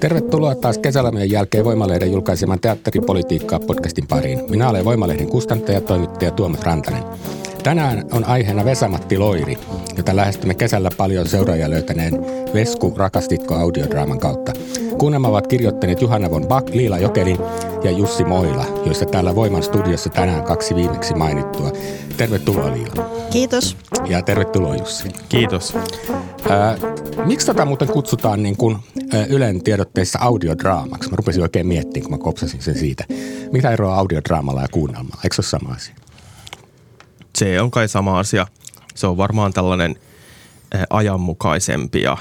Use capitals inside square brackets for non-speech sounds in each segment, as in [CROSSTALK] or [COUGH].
Tervetuloa taas kesälomien jälkeen Voimalehden julkaiseman teatteripolitiikkaa podcastin pariin. Minä olen Voimalehden kustantaja ja toimittaja Tuomas Rantanen. Tänään on aiheena Vesamatti Loiri, jota lähestymme kesällä paljon seuraajia löytäneen Vesku Rakastitko audiodraaman kautta. Kuunnelma ovat kirjoittaneet Juhana von Bach, Liila Jokelin ja Jussi Moila, joista täällä Voiman studiossa tänään kaksi viimeksi mainittua. Tervetuloa Liila. Kiitos. Ja tervetuloa Jussi. Kiitos. Ää, miksi tätä muuten kutsutaan niin kuin Ylen tiedotteissa audiodraamaksi? Mä rupesin oikein miettimään, kun mä kopsasin sen siitä. Mitä eroa audiodraamalla ja kuunnelmalla? Eikö se ole sama asia? Se on kai sama asia. Se on varmaan tällainen ajanmukaisempi ja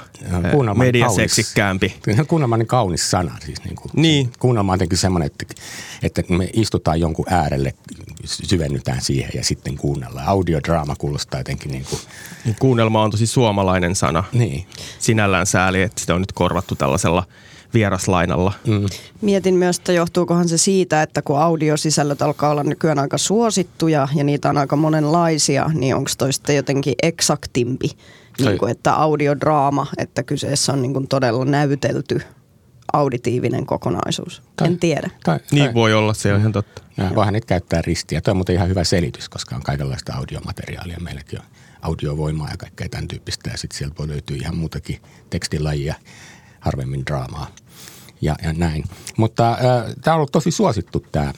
mediaseksikkäämpi. Kuunnelma on niin kaunis sana. Siis niin kuin, niin. Kuunnelma on jotenkin semmoinen, että, että me istutaan jonkun äärelle, syvennytään siihen ja sitten kuunnellaan. Audiodraama kuulostaa jotenkin niin kuin... Niin, kuunnelma on tosi suomalainen sana. Niin. Sinällään sääli, että sitä on nyt korvattu tällaisella – vieraslainalla. Mm. Mietin myös, että johtuukohan se siitä, että kun audiosisällöt alkaa olla nykyään aika suosittuja ja niitä on aika monenlaisia, niin onko toi sitten jotenkin eksaktimpi, niin kuin, että audiodraama, että kyseessä on niin kuin todella näytelty auditiivinen kokonaisuus. Tai, en tiedä. Tai, tai, niin voi olla, se on ihan totta. Voihan niitä käyttää ristiä. Tuo on muuten ihan hyvä selitys, koska on kaikenlaista audiomateriaalia. Meilläkin on audiovoimaa ja kaikkea tämän tyyppistä. Ja sitten sieltä voi löytyä ihan muutakin tekstilajia harvemmin draamaa ja, ja näin. Mutta äh, tämä on ollut tosi suosittu tämä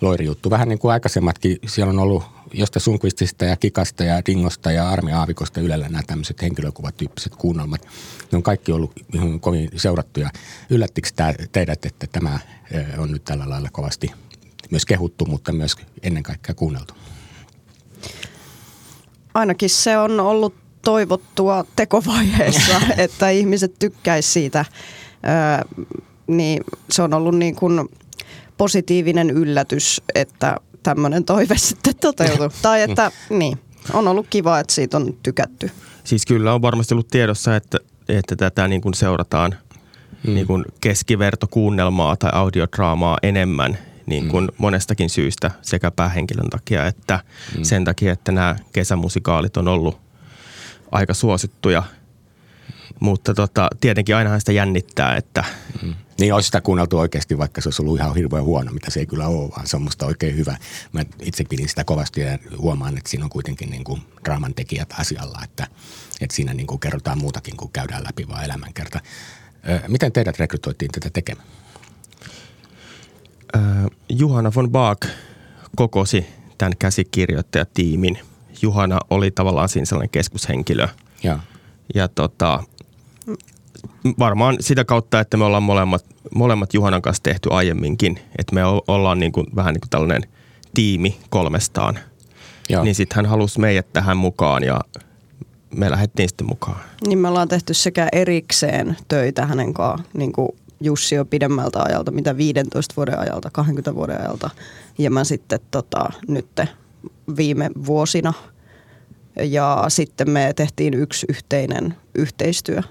Loiri-juttu. Vähän niin kuin aikaisemmatkin, siellä on ollut josta Sunquistista ja Kikasta ja Dingosta ja Armi Aavikosta Ylellä nämä tämmöiset henkilökuvatyyppiset kuunnelmat. Ne on kaikki ollut kovin seurattuja. Yllättikö tämä teidät, että tämä on nyt tällä lailla kovasti myös kehuttu, mutta myös ennen kaikkea kuunneltu? Ainakin se on ollut toivottua tekovaiheessa, [LAUGHS] että ihmiset tykkäisivät siitä, niin se on ollut niin kuin positiivinen yllätys, että tämmöinen toive [LAUGHS] sitten toteutuu. tai että niin, on ollut kiva, että siitä on tykätty. Siis kyllä on varmasti ollut tiedossa, että, että tätä niin kuin seurataan mm. niin kuin keskivertokuunnelmaa tai audiodraamaa enemmän niin kuin mm. monestakin syystä sekä päähenkilön takia että mm. sen takia, että nämä kesämusikaalit on ollut aika suosittuja. Mutta tota, tietenkin ainahan sitä jännittää, että... Mm. Niin olisi sitä kuunneltu oikeasti, vaikka se olisi ollut ihan hirveän huono, mitä se ei kyllä ole, vaan se on musta oikein hyvä. Mä itse pidin sitä kovasti ja huomaan, että siinä on kuitenkin niin kuin draaman tekijät asialla, että, että siinä niin kuin kerrotaan muutakin kuin käydään läpi vaan elämänkerta. Miten teidät rekrytoitiin tätä tekemään? Juhana von Baak kokosi tämän käsikirjoittajatiimin – Juhana oli tavallaan siinä sellainen keskushenkilö. Ja, ja tota, varmaan sitä kautta, että me ollaan molemmat, molemmat Juhanan kanssa tehty aiemminkin, että me ollaan niin kuin, vähän niin kuin tällainen tiimi kolmestaan. Ja. Niin sitten hän halusi meidät tähän mukaan ja me lähdettiin sitten mukaan. Niin me ollaan tehty sekä erikseen töitä hänen kanssaan, niin kuin Jussi jo pidemmältä ajalta, mitä 15 vuoden ajalta, 20 vuoden ajalta. Ja mä sitten tota, nyt viime vuosina. Ja sitten me tehtiin yksi yhteinen yhteistyö.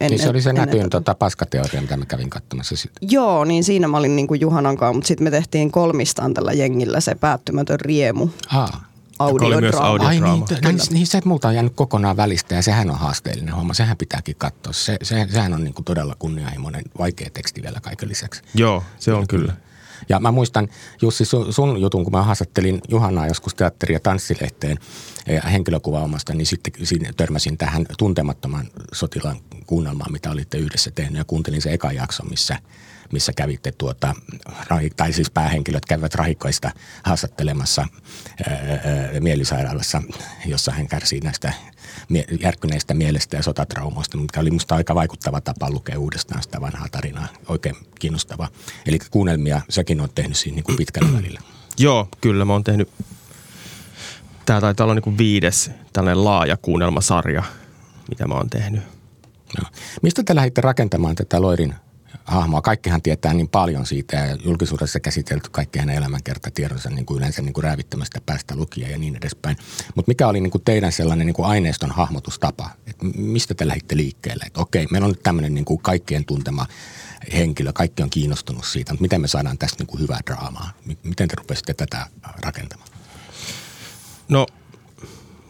Ennen, niin se oli se nätyin tota, paskateoria, mitä mä kävin katsomassa sitten. Joo, niin siinä mä olin niin kuin Juhanan kanssa, mutta sitten me tehtiin kolmistaan tällä jengillä se päättymätön riemu. Aa. Audiodraama. Ai niin, niin, niin se multa on jäänyt kokonaan välistä ja sehän on haasteellinen homma. Sehän pitääkin katsoa. Se, se, sehän on niin kuin todella kunnianhimoinen, vaikea teksti vielä kaiken lisäksi. Joo, se on kyllä. Ja mä muistan Jussi sun, sun jutun, kun mä haastattelin Juhanaa joskus teatteri- ja tanssilehteen henkilökuvaamasta, niin sitten törmäsin tähän tuntemattoman sotilaan kuunnelmaan, mitä olitte yhdessä tehnyt. Ja kuuntelin se eka jakso, missä, missä kävitte tuota, tai siis päähenkilöt kävivät rahikoista haastattelemassa ää, ää, mielisairaalassa, jossa hän kärsii näistä järkkyneistä mielestä ja sotatraumoista, mikä oli minusta aika vaikuttava tapa lukea uudestaan sitä vanhaa tarinaa. Oikein kiinnostava. Eli kuunnelmia säkin on tehnyt siinä niin kuin pitkällä [CLEARS THROAT] välillä. Joo, kyllä mä oon tehnyt, tää taitaa olla niin kuin viides tällainen laaja kuunnelmasarja, mitä mä oon tehnyt. No. Mistä te lähditte rakentamaan tätä Loirin hahmoa. Kaikkihan tietää niin paljon siitä ja julkisuudessa käsitelty kaikki hänen elämänkertatietonsa niin kuin yleensä niin kuin räävittämästä päästä lukia ja niin edespäin. Mutta mikä oli niin kuin teidän sellainen niin kuin aineiston hahmotustapa? Et mistä te lähditte liikkeelle? Että okei, meillä on nyt tämmöinen niin kuin kaikkien tuntema henkilö, kaikki on kiinnostunut siitä, mutta miten me saadaan tästä niin kuin hyvää draamaa? Miten te rupesitte tätä rakentamaan? No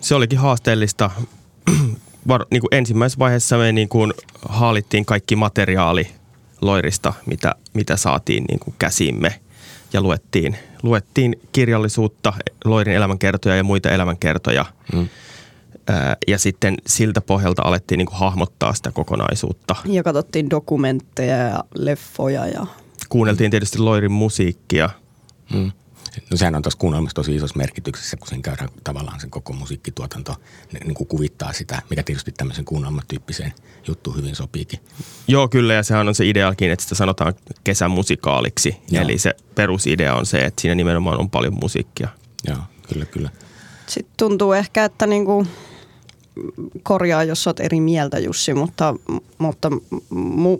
se olikin haasteellista. [CLEARS THROAT] Var, niin kuin ensimmäisessä vaiheessa me niin kuin haalittiin kaikki materiaali loirista, mitä, mitä saatiin niin kuin käsimme ja luettiin, luettiin kirjallisuutta, loirin elämänkertoja ja muita elämänkertoja. Mm. Ja sitten siltä pohjalta alettiin niin kuin hahmottaa sitä kokonaisuutta. Ja katsottiin dokumentteja ja leffoja. Ja... Kuunneltiin tietysti Loirin musiikkia. Mm. No sehän on tuossa kuunnelmassa tosi isossa merkityksessä, kun sen käydään tavallaan sen koko musiikkituotanto niin kuin kuvittaa sitä, mikä tietysti tämmöisen kuunnelmatyyppiseen juttuun hyvin sopiikin. Joo, kyllä, ja sehän on se ideakin, että sitä sanotaan kesämusikaaliksi. Joo. Eli se perusidea on se, että siinä nimenomaan on paljon musiikkia. Joo, kyllä, kyllä. Sitten tuntuu ehkä, että niinku korjaa, jos olet eri mieltä Jussi, mutta, mutta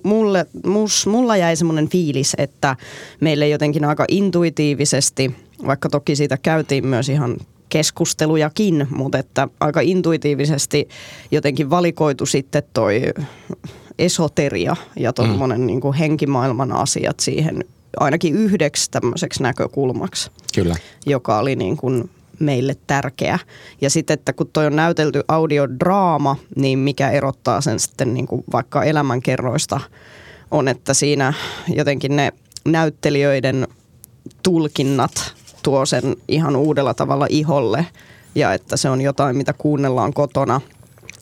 mulle, mus, mulla jäi semmoinen fiilis, että meille jotenkin aika intuitiivisesti, vaikka toki siitä käytiin myös ihan keskustelujakin, mutta että aika intuitiivisesti jotenkin valikoitu sitten toi esoteria ja tuommoinen mm. niin kuin henkimaailman asiat siihen ainakin yhdeksi tämmöiseksi näkökulmaksi. Kyllä. Joka oli niin kuin meille tärkeä. Ja sitten, että kun toi on näytelty audiodraama, niin mikä erottaa sen sitten niin kuin vaikka elämänkerroista on, että siinä jotenkin ne näyttelijöiden tulkinnat tuo sen ihan uudella tavalla iholle ja että se on jotain, mitä kuunnellaan kotona,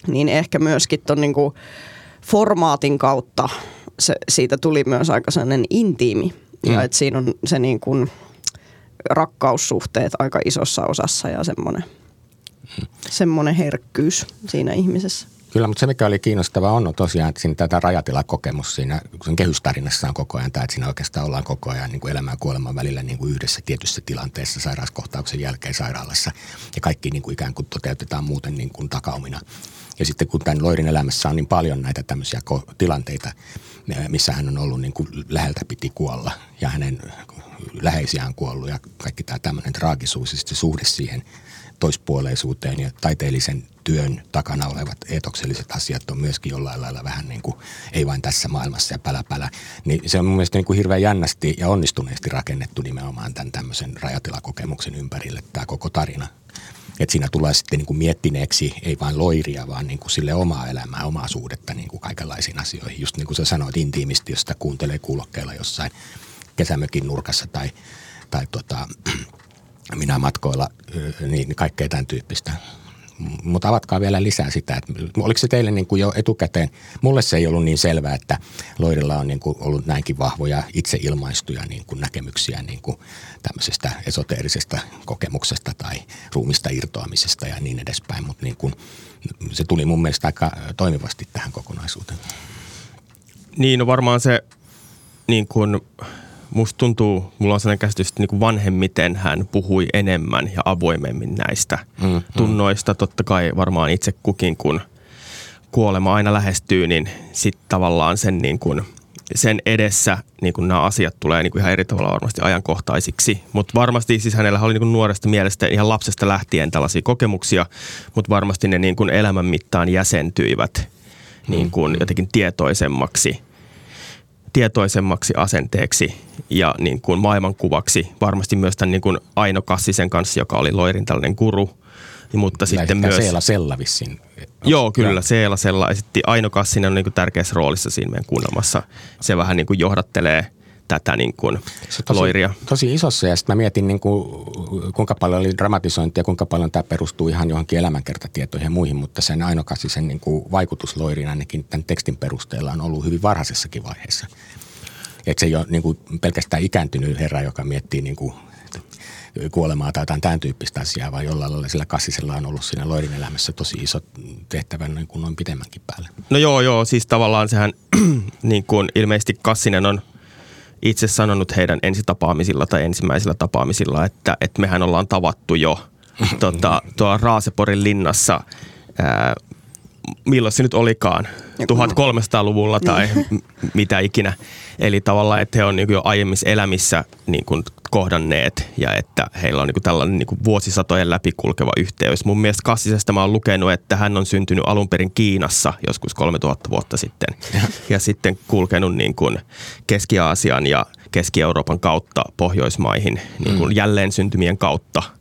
niin ehkä myöskin ton niin kuin formaatin kautta se, siitä tuli myös aika sellainen intiimi. Mm. Ja että siinä on se niin kuin – rakkaussuhteet aika isossa osassa ja semmoinen, semmoinen herkkyys siinä ihmisessä. Kyllä, mutta se mikä oli kiinnostavaa on, on tosiaan, että siinä tätä rajatilakokemus siinä, sen kehystarinassa on koko ajan tämä, että siinä oikeastaan ollaan koko ajan niin kuin elämän ja kuoleman välillä niin kuin yhdessä tietyssä tilanteessa sairauskohtauksen jälkeen sairaalassa. Ja kaikki niin kuin ikään kuin toteutetaan muuten niin kuin takaumina. Ja sitten kun tämän Loirin elämässä on niin paljon näitä tämmöisiä tilanteita, missä hän on ollut niin kuin läheltä piti kuolla ja hänen läheisiään kuollut ja kaikki tämä tämmöinen traagisuus ja sitten suhde siihen toispuoleisuuteen ja taiteellisen työn takana olevat eetokselliset asiat on myöskin jollain lailla vähän niin kuin, ei vain tässä maailmassa ja pälä pälä. Niin se on mun mielestä niin kuin hirveän jännästi ja onnistuneesti rakennettu nimenomaan tämän tämmöisen rajatilakokemuksen ympärille tämä koko tarina. Että siinä tulee sitten niin kuin miettineeksi ei vain loiria, vaan niin kuin sille omaa elämää, omaa suhdetta niin kuin kaikenlaisiin asioihin. Just niin kuin sä sanoit intiimisti, jos sitä kuuntelee kuulokkeella jossain kesämökin nurkassa tai, tai tota, minä matkoilla, niin kaikkea tämän tyyppistä. Mutta avatkaa vielä lisää sitä, että oliko se teille niin kuin jo etukäteen, mulle se ei ollut niin selvää, että Loirilla on niin kuin ollut näinkin vahvoja itse ilmaistuja niin kuin näkemyksiä niin kuin tämmöisestä esoteerisesta kokemuksesta tai ruumista irtoamisesta ja niin edespäin, mutta niin kuin, se tuli mun mielestä aika toimivasti tähän kokonaisuuteen. Niin, no varmaan se niin kuin musta tuntuu, mulla on sellainen käsitys, että niin vanhemmiten hän puhui enemmän ja avoimemmin näistä mm, mm. tunnoista. Totta kai varmaan itse kukin, kun kuolema aina lähestyy, niin sitten tavallaan sen, niin kuin, sen edessä niin kuin nämä asiat tulee niin kuin ihan eri tavalla varmasti ajankohtaisiksi. Mutta varmasti siis hänellä oli niin kuin nuoresta mielestä ihan lapsesta lähtien tällaisia kokemuksia, mutta varmasti ne niin kuin elämän mittaan jäsentyivät niin kuin mm. jotenkin tietoisemmaksi – tietoisemmaksi asenteeksi ja niin kuin maailmankuvaksi. Varmasti myös tämän niin kuin Aino Kassisen kanssa, joka oli Loirin tällainen guru. Mutta sitten myös... Seela Sella vissiin. Joo, kyllä. Ja. Seela Sella esitti Aino Kassinen on niin kuin tärkeässä roolissa siinä meidän kuunnelmassa. Se vähän niin kuin johdattelee – tätä niin kuin se tosi, loiria. Tosi isossa ja sitten mä mietin niin kuin, kuinka paljon oli dramatisointia, kuinka paljon tämä perustuu ihan johonkin elämänkertatietoihin ja muihin, mutta sen sen niin kuin vaikutus loiriin ainakin tämän tekstin perusteella on ollut hyvin varhaisessakin vaiheessa. Että se ei ole niin kuin pelkästään ikääntynyt herra, joka miettii niin kuin kuolemaa tai jotain tämän tyyppistä asiaa, vaan jollain lailla sillä kassisella on ollut siinä Loirin elämässä tosi iso tehtävä niin kuin noin pidemmänkin päälle. No joo, joo, siis tavallaan sehän [CLEARS THROAT] niin kuin ilmeisesti Kassinen on itse sanonut heidän ensitapaamisilla tai ensimmäisillä tapaamisilla, että, että mehän ollaan tavattu jo [LAUGHS] tota, tuolla Raaseporin linnassa ää, milloin se nyt olikaan, 1300-luvulla tai mitä ikinä. Eli tavallaan, että he on niin jo aiemmissa elämissä niin kuin kohdanneet ja että heillä on niin kuin tällainen niin kuin vuosisatojen läpikulkeva yhteys. Mun mielestä Kassisesta mä oon lukenut, että hän on syntynyt alun perin Kiinassa joskus 3000 vuotta sitten ja, [LAUGHS] ja sitten kulkenut niin kuin Keski-Aasian ja Keski-Euroopan kautta Pohjoismaihin niin kuin mm. jälleen syntymien kautta –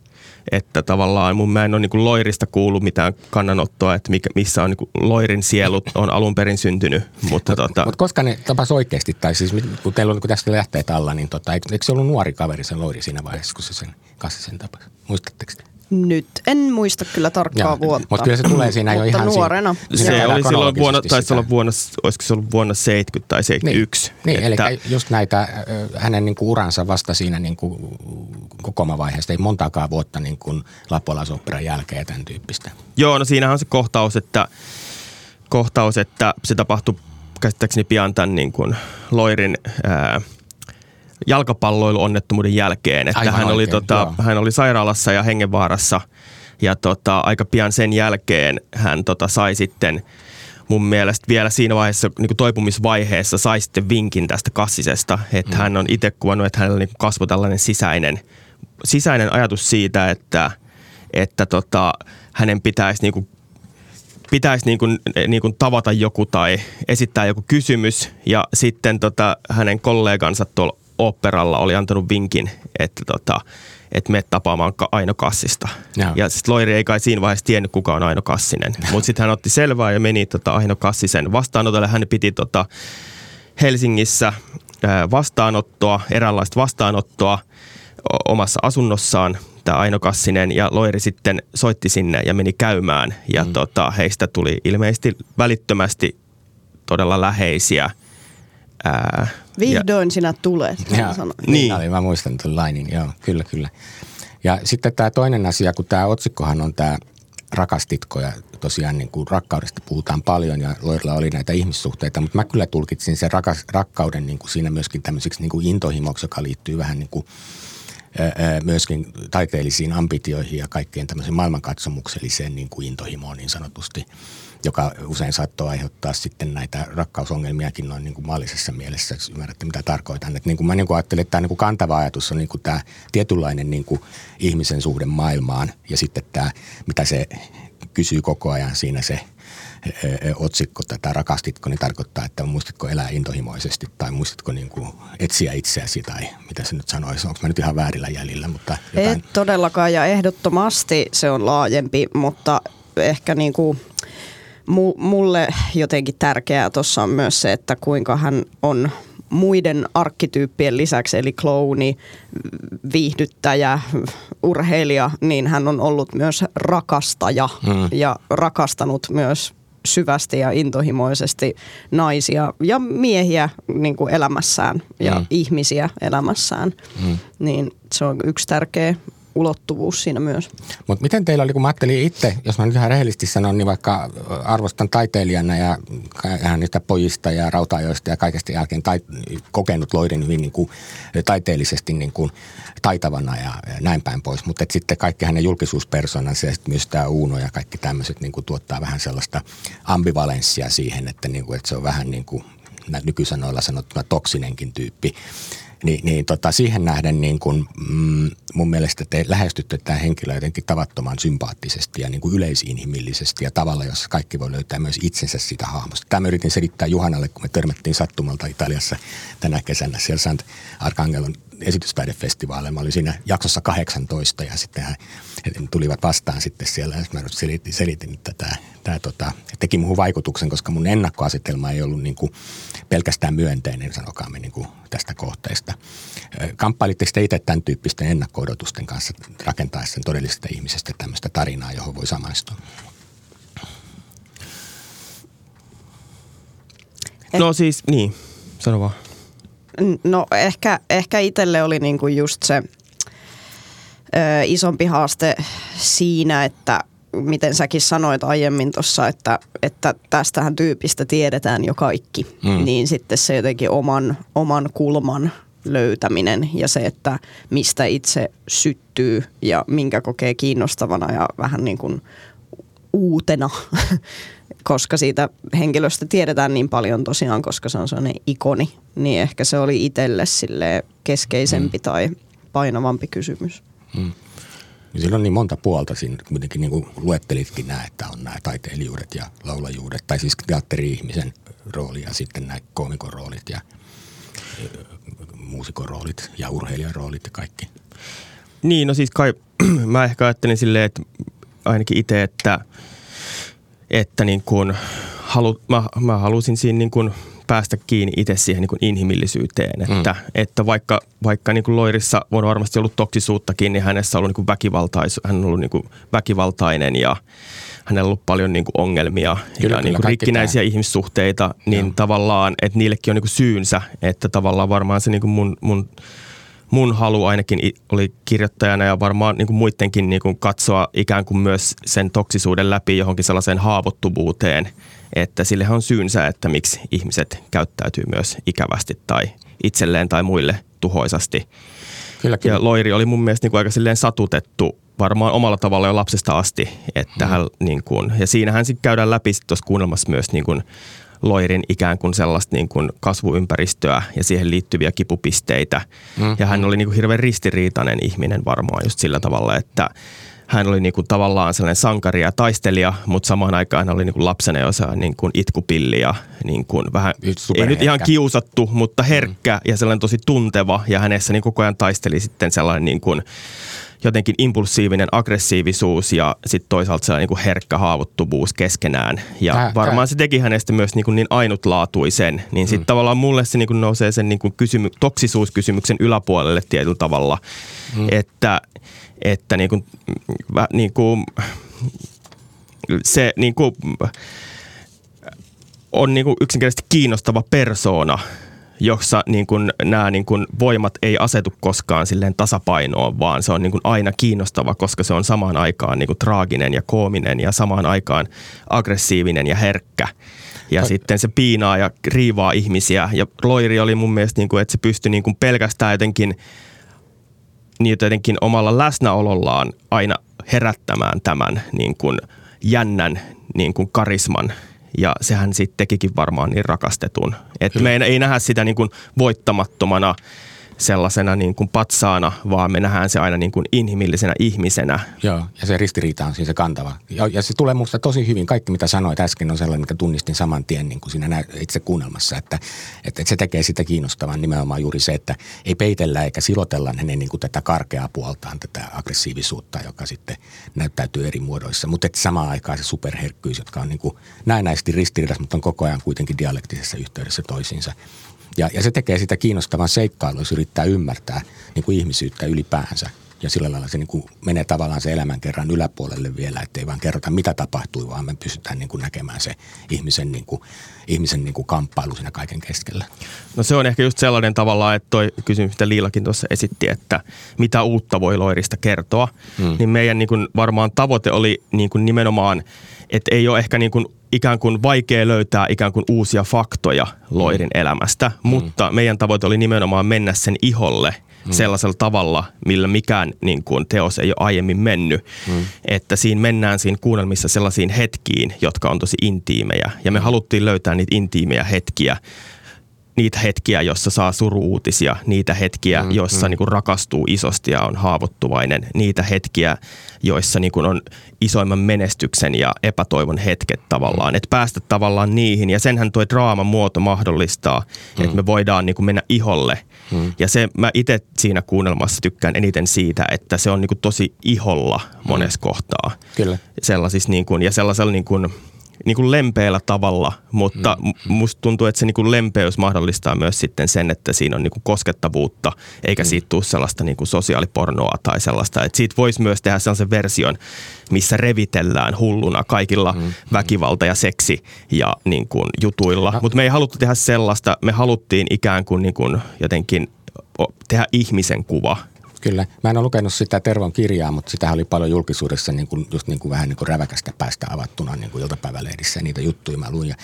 että tavallaan mun mä en ole niin Loirista kuullut mitään kannanottoa, että mikä, missä on niin Loirin sielut on alun perin syntynyt. Mutta tota... Mut koska ne tapas oikeasti, tai siis kun teillä on niin tästä lähteet alla, niin tota, eikö, eikö se ollut nuori kaveri sen Loiri siinä vaiheessa, kun se sen kanssa sen tapasi? Muistatteko te? Nyt en muista kyllä tarkkaa Joo, vuotta. Mutta kyllä se tulee siinä jo ihan nuorena. Siinä, se oli silloin vuonna, taisi olla vuonna, olisiko se ollut vuonna 70 tai 71. Niin, niin että, eli just näitä hänen niin kuin uransa vasta siinä niin kuin kokoomavaiheesta, ei montaakaan vuotta niin kuin Lappolaisoperan jälkeen tämän tyyppistä. Joo, no siinähän on se kohtaus, että, kohtaus, että se tapahtui käsittääkseni pian tämän niin kuin Loirin ää, jalkapalloiluonnettomuuden jälkeen, että hän oli, oikein, tota, hän oli sairaalassa ja hengenvaarassa ja tota, aika pian sen jälkeen hän tota, sai sitten mun mielestä vielä siinä vaiheessa niin toipumisvaiheessa sai sitten vinkin tästä kassisesta, että mm. hän on itse kuvannut, että hänellä niin kasvoi tällainen sisäinen, sisäinen ajatus siitä, että, että tota, hänen pitäisi niin kuin pitäisi niin kuin, niin kuin tavata joku tai esittää joku kysymys ja sitten tota, hänen kollegansa tuolla operalla oli antanut vinkin, että tota, että me tapaamaan Aino Kassista. Ja, ja sitten Loiri ei kai siinä vaiheessa tiennyt, kuka on Aino Kassinen. [LAUGHS] Mutta sitten hän otti selvää ja meni tota Aino Kassisen vastaanotolle. Hän piti tota Helsingissä vastaanottoa, eräänlaista vastaanottoa omassa asunnossaan tämä Aino Kassinen ja Loiri sitten soitti sinne ja meni käymään ja mm. tota, heistä tuli ilmeisesti välittömästi todella läheisiä – Ää, Vihdoin ja, sinä tulet, [LAUGHS] ja, Niin, oli, mä muistan tuon lainin, joo, kyllä, kyllä. Ja sitten tämä toinen asia, kun tämä otsikkohan on tämä rakastitko ja tosiaan niin kuin rakkaudesta puhutaan paljon ja Loirilla oli näitä ihmissuhteita, mutta mä kyllä tulkitsin sen rakas, rakkauden niin kuin siinä myöskin tämmöiseksi niin kuin intohimoksi, joka liittyy vähän niin kuin myöskin taiteellisiin ambitioihin ja kaikkeen tämmöiseen maailmankatsomukselliseen niin kuin intohimoon niin sanotusti – joka usein saattoi aiheuttaa sitten näitä rakkausongelmiakin noin niin kuin maallisessa mielessä, jos ymmärrätte mitä tarkoitan. Että niin kuin mä niin kuin ajattelin, että tämä niin kuin kantava ajatus on niin kuin tämä tietynlainen niin kuin ihmisen suhde maailmaan ja sitten tämä, mitä se kysyy koko ajan siinä se otsikko tätä rakastitko, niin tarkoittaa, että muistatko elää intohimoisesti tai muistatko niin kuin etsiä itseäsi tai mitä se nyt sanoisi. Onko mä nyt ihan väärillä jäljillä? Mutta jotain... Ei todellakaan ja ehdottomasti se on laajempi, mutta ehkä niin kuin – mulle jotenkin tärkeää tuossa on myös se, että kuinka hän on muiden arkkityyppien lisäksi, eli klouni, viihdyttäjä, urheilija, niin hän on ollut myös rakastaja mm. ja rakastanut myös syvästi ja intohimoisesti naisia ja miehiä niin kuin elämässään ja mm. ihmisiä elämässään. Mm. Niin se on yksi tärkeä ulottuvuus siinä myös. Mutta miten teillä oli, kun mä ajattelin itse, jos mä nyt ihan rehellisesti sanon, niin vaikka arvostan taiteilijana ja niistä pojista ja rautaajoista ja kaikesta jälkeen tai, kokenut Loiden hyvin niin kuin, taiteellisesti niin kuin, taitavana ja näin päin pois. Mutta sitten kaikki hänen julkisuuspersonansa ja myös tämä Uuno ja kaikki tämmöiset niin kuin, tuottaa vähän sellaista ambivalenssia siihen, että, niin kuin, että se on vähän niin kuin nykysanoilla sanottuna toksinenkin tyyppi. Ni, niin tota, siihen nähden niin kun, mm, mun mielestä te lähestytte tämä henkilö jotenkin tavattoman sympaattisesti ja niin kuin yleisinhimillisesti ja tavalla, jossa kaikki voi löytää myös itsensä siitä hahmosta. Tämä yritin selittää Juhanalle, kun me törmättiin sattumalta Italiassa tänä kesänä siellä Sant Arkangelon esitystaidefestivaaleilla. Mä olin siinä jaksossa 18 ja sitten hän tulivat vastaan sitten siellä. Ja mä selitin, selitin että tämä, tämä tota, teki muuhun vaikutuksen, koska mun ennakkoasetelma ei ollut niin kuin pelkästään myönteinen, sanokaamme niin kuin tästä kohteesta. Kamppailitteko te itse tämän tyyppisten ennakko-odotusten kanssa rakentaessa todellisesta ihmisestä tämmöistä tarinaa, johon voi samaistua? No siis, niin, sano vaan. No ehkä, ehkä itselle oli niinku just se ö, isompi haaste siinä, että miten säkin sanoit aiemmin tuossa, että, että tästähän tyypistä tiedetään jo kaikki, mm. niin sitten se jotenkin oman, oman kulman löytäminen ja se, että mistä itse syttyy ja minkä kokee kiinnostavana ja vähän niin kuin uutena, [LAUGHS] koska siitä henkilöstä tiedetään niin paljon tosiaan, koska se on sellainen ikoni, niin ehkä se oli itselle sille keskeisempi mm. tai painavampi kysymys. Mm. Niin siinä on niin monta puolta siinä, kuitenkin niin kuin luettelitkin nämä, että on nämä taiteilijuudet ja laulajuudet, tai siis teatteri-ihmisen rooli ja sitten nämä koomikon roolit ja muusikon roolit ja urheilijan roolit ja kaikki. Niin, no siis kai [CLEARS THROAT] mä ehkä ajattelin silleen, että ainakin itse, että, että niin kuin halu, mä, mä halusin siinä niin kuin päästä kiinni itse siihen niin kuin inhimillisyyteen. Että, mm. että vaikka, vaikka niin kuin Loirissa on varmasti ollut toksisuuttakin, niin hänessä on ollut niin kuin väkivaltais, hän on ollut niin kuin väkivaltainen ja hänellä on ollut paljon niin kuin ongelmia kyllä, ja niin kuin rikkinäisiä tämä. ihmissuhteita, niin Joo. tavallaan, että niillekin on niin kuin syynsä, että tavallaan varmaan se niin kuin mun, mun mun halu ainakin oli kirjoittajana ja varmaan niin kuin muidenkin niin kuin katsoa ikään kuin myös sen toksisuuden läpi johonkin sellaiseen haavoittuvuuteen, että sille on syynsä, että miksi ihmiset käyttäytyy myös ikävästi tai itselleen tai muille tuhoisasti. Kyllä, kyllä. Ja Loiri oli mun mielestä niin kuin aika silleen satutettu varmaan omalla tavalla jo lapsesta asti. Että hmm. hän, niin kuin, ja siinähän sitten käydään läpi tuossa kuunnelmassa myös niin kuin Loirin ikään kuin sellaista niin kuin kasvuympäristöä ja siihen liittyviä kipupisteitä. Mm. Ja hän oli niin kuin hirveän ristiriitainen ihminen varmaan just sillä tavalla, että hän oli niin kuin tavallaan sellainen sankari ja taistelija, mutta samaan aikaan hän oli niin kuin lapsena jo niin kuin itkupilli ja niin kuin vähän, ei nyt ihan kiusattu, mutta herkkä mm. ja sellainen tosi tunteva. Ja hänessä niin koko ajan taisteli sitten sellainen niin kuin, jotenkin impulsiivinen aggressiivisuus ja sitten toisaalta sellainen niin kuin herkkä haavoittuvuus keskenään. Ja tää, varmaan tää. se teki hänestä myös niin, kuin niin ainutlaatuisen. Niin sitten mm. tavallaan mulle se niin kuin nousee sen niin kuin kysymy- toksisuuskysymyksen yläpuolelle tietyllä tavalla. Mm. Että, että niin kuin, niin kuin, se niin kuin, on niin kuin yksinkertaisesti kiinnostava persoona – jossa niin kuin, nämä niin kuin, voimat ei asetu koskaan silleen tasapainoon, vaan se on niin kuin, aina kiinnostava, koska se on samaan aikaan niin kuin, traaginen ja koominen ja samaan aikaan aggressiivinen ja herkkä. Ja Ai. sitten se piinaa ja riivaa ihmisiä. Ja Loiri oli mun mielestä, niin kuin, että se pystyi niin kuin, pelkästään jotenkin, niin jotenkin omalla läsnäolollaan aina herättämään tämän niin kuin, jännän niin kuin, karisman – ja sehän sitten tekikin varmaan niin rakastetun. Että me ei, ei nähdä sitä niin kuin voittamattomana sellaisena niin kuin patsaana, vaan me nähdään se aina niin kuin inhimillisenä ihmisenä. Joo, ja se ristiriita on siinä se kantava. Ja, ja se tulee minusta tosi hyvin. Kaikki, mitä sanoit äsken, on sellainen, mikä tunnistin saman tien niin kuin siinä itse kuunnelmassa, että, että, että se tekee sitä kiinnostavan nimenomaan juuri se, että ei peitellä eikä silotella hänen niin kuin tätä karkeaa puoltaan, tätä aggressiivisuutta, joka sitten näyttäytyy eri muodoissa. Mutta samaan aikaan se superherkkyys, jotka on niin kuin näennäisesti ristiriidassa, mutta on koko ajan kuitenkin dialektisessa yhteydessä toisiinsa. Ja, ja se tekee sitä kiinnostavan seikkailua, jos yrittää ymmärtää niin kuin ihmisyyttä ylipäänsä. Ja sillä lailla se niin kuin menee tavallaan se elämän kerran yläpuolelle vielä, ettei vaan kerrota mitä tapahtui, vaan me pystytään niin kuin näkemään se ihmisen, niin kuin, ihmisen niin kuin kamppailu siinä kaiken keskellä. No se on ehkä just sellainen tavalla, että toi kysymys, mitä Liilakin tuossa esitti, että mitä uutta voi Loirista kertoa, hmm. niin meidän niin kuin varmaan tavoite oli niin kuin nimenomaan, että ei ole ehkä niin kuin ikään kuin vaikea löytää ikään kuin uusia faktoja Loirin mm. elämästä, mm. mutta meidän tavoite oli nimenomaan mennä sen iholle mm. sellaisella tavalla, millä mikään niin kuin, teos ei ole aiemmin mennyt. Mm. Että siinä mennään siinä kuunnelmissa sellaisiin hetkiin, jotka on tosi intiimejä. Ja me haluttiin löytää niitä intiimejä hetkiä, niitä hetkiä, jossa saa suruuutisia, niitä hetkiä, mm, joissa mm. Niin kuin rakastuu isosti ja on haavoittuvainen, niitä hetkiä, joissa niin kuin on isoimman menestyksen ja epätoivon hetket tavallaan. Että päästä tavallaan niihin ja senhän tuo draaman muoto mahdollistaa, mm. että me voidaan niin kuin mennä iholle. Mm. Ja se mä itse siinä kuunnelmassa tykkään eniten siitä, että se on niin kuin tosi iholla monessa mm. kohtaa. Kyllä. Sellaisissa niin kuin, ja sellaisella niin kuin – niin kuin lempeällä tavalla, mutta mm. musta tuntuu, että se niin kuin lempeys mahdollistaa myös sitten sen, että siinä on niin kuin koskettavuutta, eikä mm. siitä tule sellaista niin kuin sosiaalipornoa tai sellaista. Että siitä voisi myös tehdä sellaisen version, missä revitellään hulluna kaikilla mm. väkivalta ja seksi ja niin kuin jutuilla. Mutta me ei haluttu tehdä sellaista, me haluttiin ikään kuin, niin kuin jotenkin tehdä ihmisen kuva Kyllä. Mä en ole lukenut sitä Tervon kirjaa, mutta sitä oli paljon julkisuudessa niin kuin, just niin kuin vähän niin kuin räväkästä päästä avattuna niin kuin iltapäivälehdissä ja niitä juttuja mä luin. Ja,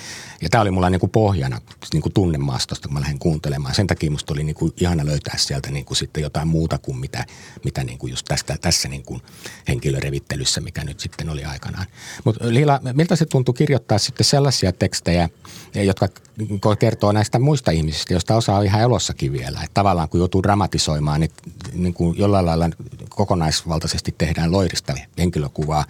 ja tämä oli mulla niin kuin pohjana niin kuin tunnemaastosta, kun mä lähdin kuuntelemaan. Sen takia musta oli niin kuin ihana löytää sieltä niin kuin sitten jotain muuta kuin mitä, mitä niin kuin just tästä, tässä niin kuin henkilörevittelyssä, mikä nyt sitten oli aikanaan. Mutta Liila, miltä se tuntui kirjoittaa sitten sellaisia tekstejä, jotka kertoo näistä muista ihmisistä, joista osa on ihan elossakin vielä. Että tavallaan kun joutuu dramatisoimaan, niin, niin kuin jollain lailla kokonaisvaltaisesti tehdään loirista henkilökuvaa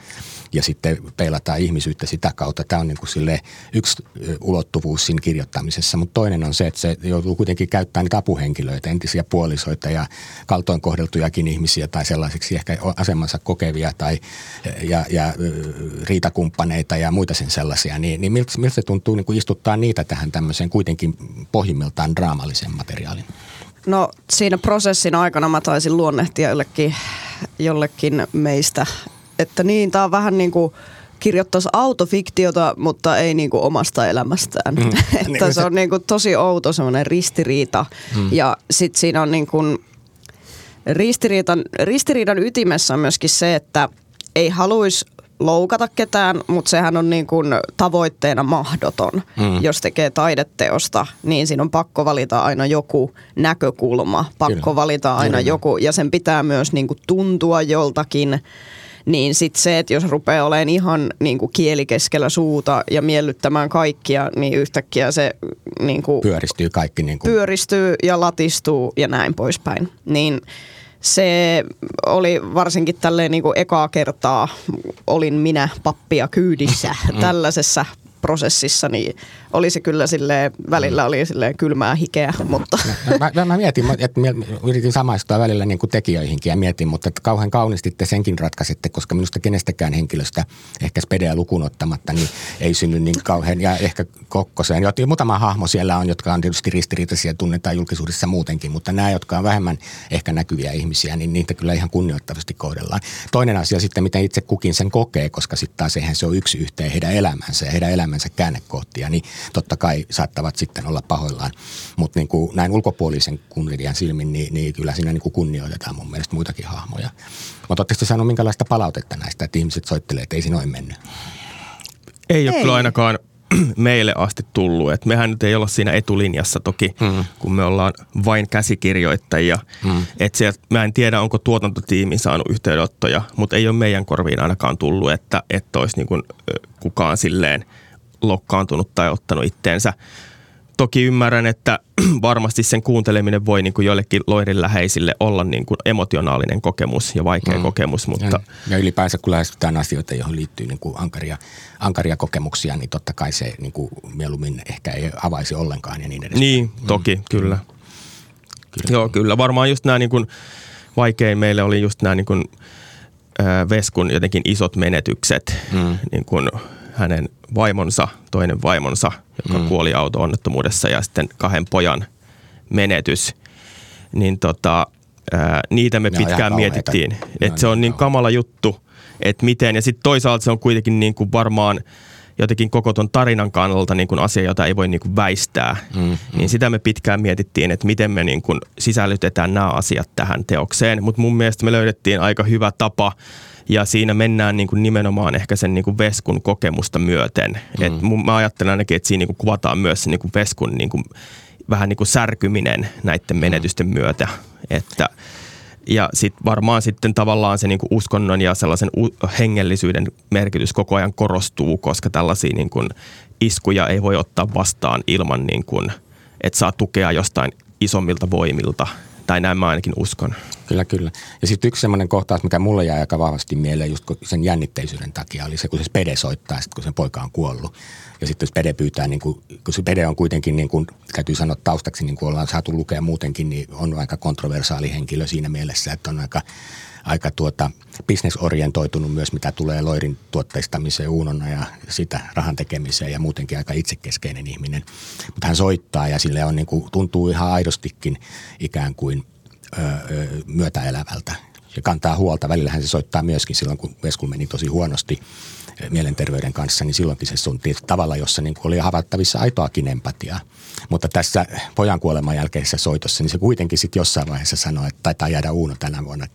ja sitten peilataan ihmisyyttä sitä kautta. Tämä on niin kuin sille yksi ulottuvuus siinä kirjoittamisessa, mutta toinen on se, että se joutuu kuitenkin käyttämään niitä apuhenkilöitä, entisiä puolisoita ja kaltoin kohdeltujakin ihmisiä tai sellaisiksi ehkä asemansa kokevia tai ja, ja riitakumppaneita ja muita sen sellaisia. Niin, niin miltä, miltä se tuntuu niin kuin istuttaa niitä tähän tämmöiseen kuitenkin pohjimmiltaan draamallisen materiaalin? No siinä prosessin aikana mä taisin luonnehtia jollekin, jollekin meistä, että niin, tää on vähän niin kuin kirjoittaisi autofiktiota, mutta ei niin kuin omasta elämästään. Mm. [LAUGHS] että niin, se on niin kuin tosi outo semmoinen ristiriita. Mm. Ja sitten siinä on niin kuin ristiriidan, ristiriidan ytimessä on myöskin se, että ei haluaisi loukata ketään, mutta sehän on niin kuin tavoitteena mahdoton. Mm. Jos tekee taideteosta, niin siinä on pakko valita aina joku näkökulma, pakko Kyllä. valita aina Kyllä. joku, ja sen pitää myös niin kuin tuntua joltakin niin sitten se, että jos rupeaa olemaan ihan niin kuin kieli keskellä suuta ja miellyttämään kaikkia, niin yhtäkkiä se niin kuin pyöristyy kaikki. Niin kuin. Pyöristyy ja latistuu ja näin poispäin. Niin se oli varsinkin tälleen niin kuin ekaa kertaa olin minä pappia kyydissä mm. tällaisessa prosessissa, niin oli se kyllä silleen, välillä oli silleen kylmää hikeä, mutta... Mä, mä, mä mietin, että yritin samaistua välillä niin kuin tekijöihinkin ja mietin, mutta että kauhean kauniisti te senkin ratkaisitte, koska minusta kenestäkään henkilöstä, ehkä spedeä lukuun ottamatta, niin ei synny niin kauhean, ja ehkä Kokkoseen. Ja muutama hahmo siellä on, jotka on tietysti ristiriitaisia, tunnetaan julkisuudessa muutenkin, mutta nämä, jotka on vähemmän ehkä näkyviä ihmisiä, niin niitä kyllä ihan kunnioittavasti kohdellaan. Toinen asia sitten, miten itse kukin sen kokee, koska sitten taas eihän se ole yksi yhteen heidän elämänsä ja heidän elämänsä käännekohtia, niin totta kai saattavat sitten olla pahoillaan. Mutta niin kuin näin ulkopuolisen kuuntelijan silmin, niin, niin kyllä siinä niin kuin kunnioitetaan mun mielestä muitakin hahmoja. Mutta oletteko saanut minkälaista palautetta näistä, että ihmiset soittelee, että ei siinä ole mennyt? Ei, ei. ole kyllä ainakaan [CLEARS THROAT] meille asti tullut. Et mehän nyt ei olla siinä etulinjassa toki, mm. kun me ollaan vain käsikirjoittajia. Mm. Et sieltä, mä en tiedä, onko tuotantotiimi saanut yhteydenottoja, mutta ei ole meidän korviin ainakaan tullut, että, että olisi niin kuin, kukaan silleen – lokkaantunut tai ottanut itteensä. Toki ymmärrän, että [CLEARS THROAT] varmasti sen kuunteleminen voi niin kuin joillekin loirin läheisille olla niin kuin emotionaalinen kokemus ja vaikea mm. kokemus. Mutta... Ja, ja ylipäänsä kun lähestytään asioita, johon liittyy niin kuin ankaria, ankaria kokemuksia, niin totta kai se niin kuin mieluummin ehkä ei avaisi ollenkaan ja niin edes. Niin, toki, mm. kyllä. kyllä. Joo, kyllä. Varmaan just nämä niin kuin, vaikein meille oli just nämä niin kuin, Veskun jotenkin isot menetykset, mm. niin kuin hänen vaimonsa, toinen vaimonsa, joka mm. kuoli auto-onnettomuudessa ja sitten kahden pojan menetys, niin tota, ää, niitä me ne pitkään mietittiin. Että se on niin kamala juttu, että miten, ja sitten toisaalta se on kuitenkin niin kuin varmaan jotenkin koko ton tarinan kannalta niin kuin asia, jota ei voi niin kuin väistää. Mm, mm. Niin sitä me pitkään mietittiin, että miten me niin kuin sisällytetään nämä asiat tähän teokseen. Mutta mun mielestä me löydettiin aika hyvä tapa ja siinä mennään niin kuin nimenomaan ehkä sen niin kuin veskun kokemusta myöten. Mm. Et mä ajattelen ainakin, että siinä niin kuin kuvataan myös se niin kuin veskun niin kuin, vähän niin kuin särkyminen näiden mm. menetysten myötä. Että, ja sitten varmaan sitten tavallaan se niin kuin uskonnon ja sellaisen hengellisyyden merkitys koko ajan korostuu, koska tällaisia niin kuin iskuja ei voi ottaa vastaan ilman, niin kuin, että saa tukea jostain isommilta voimilta – tai näin mä ainakin uskon. Kyllä, kyllä. Ja sitten yksi semmoinen kohtaus, mikä mulle jäi aika vahvasti mieleen just sen jännitteisyyden takia, oli se, kun se Spede soittaa, sit kun sen poika on kuollut. Ja sitten Spede pyytää, niin kun, kun se Spede on kuitenkin, niin kun, täytyy sanoa taustaksi, niin kuin ollaan saatu lukea muutenkin, niin on aika kontroversaali henkilö siinä mielessä, että on aika aika tuota, bisnesorientoitunut myös, mitä tulee loirin tuotteistamiseen uunona ja sitä rahan tekemiseen ja muutenkin aika itsekeskeinen ihminen. Mutta hän soittaa ja sille on niin kuin, tuntuu ihan aidostikin ikään kuin myötäelävältä ja kantaa huolta. Välillähän se soittaa myöskin silloin, kun Veskul meni tosi huonosti mielenterveyden kanssa, niin silloinkin se sunti tavalla, jossa niin oli havaittavissa aitoakin empatiaa. Mutta tässä pojan kuoleman jälkeisessä soitossa, niin se kuitenkin sitten jossain vaiheessa sanoi, että taitaa jäädä Uuno tänä vuonna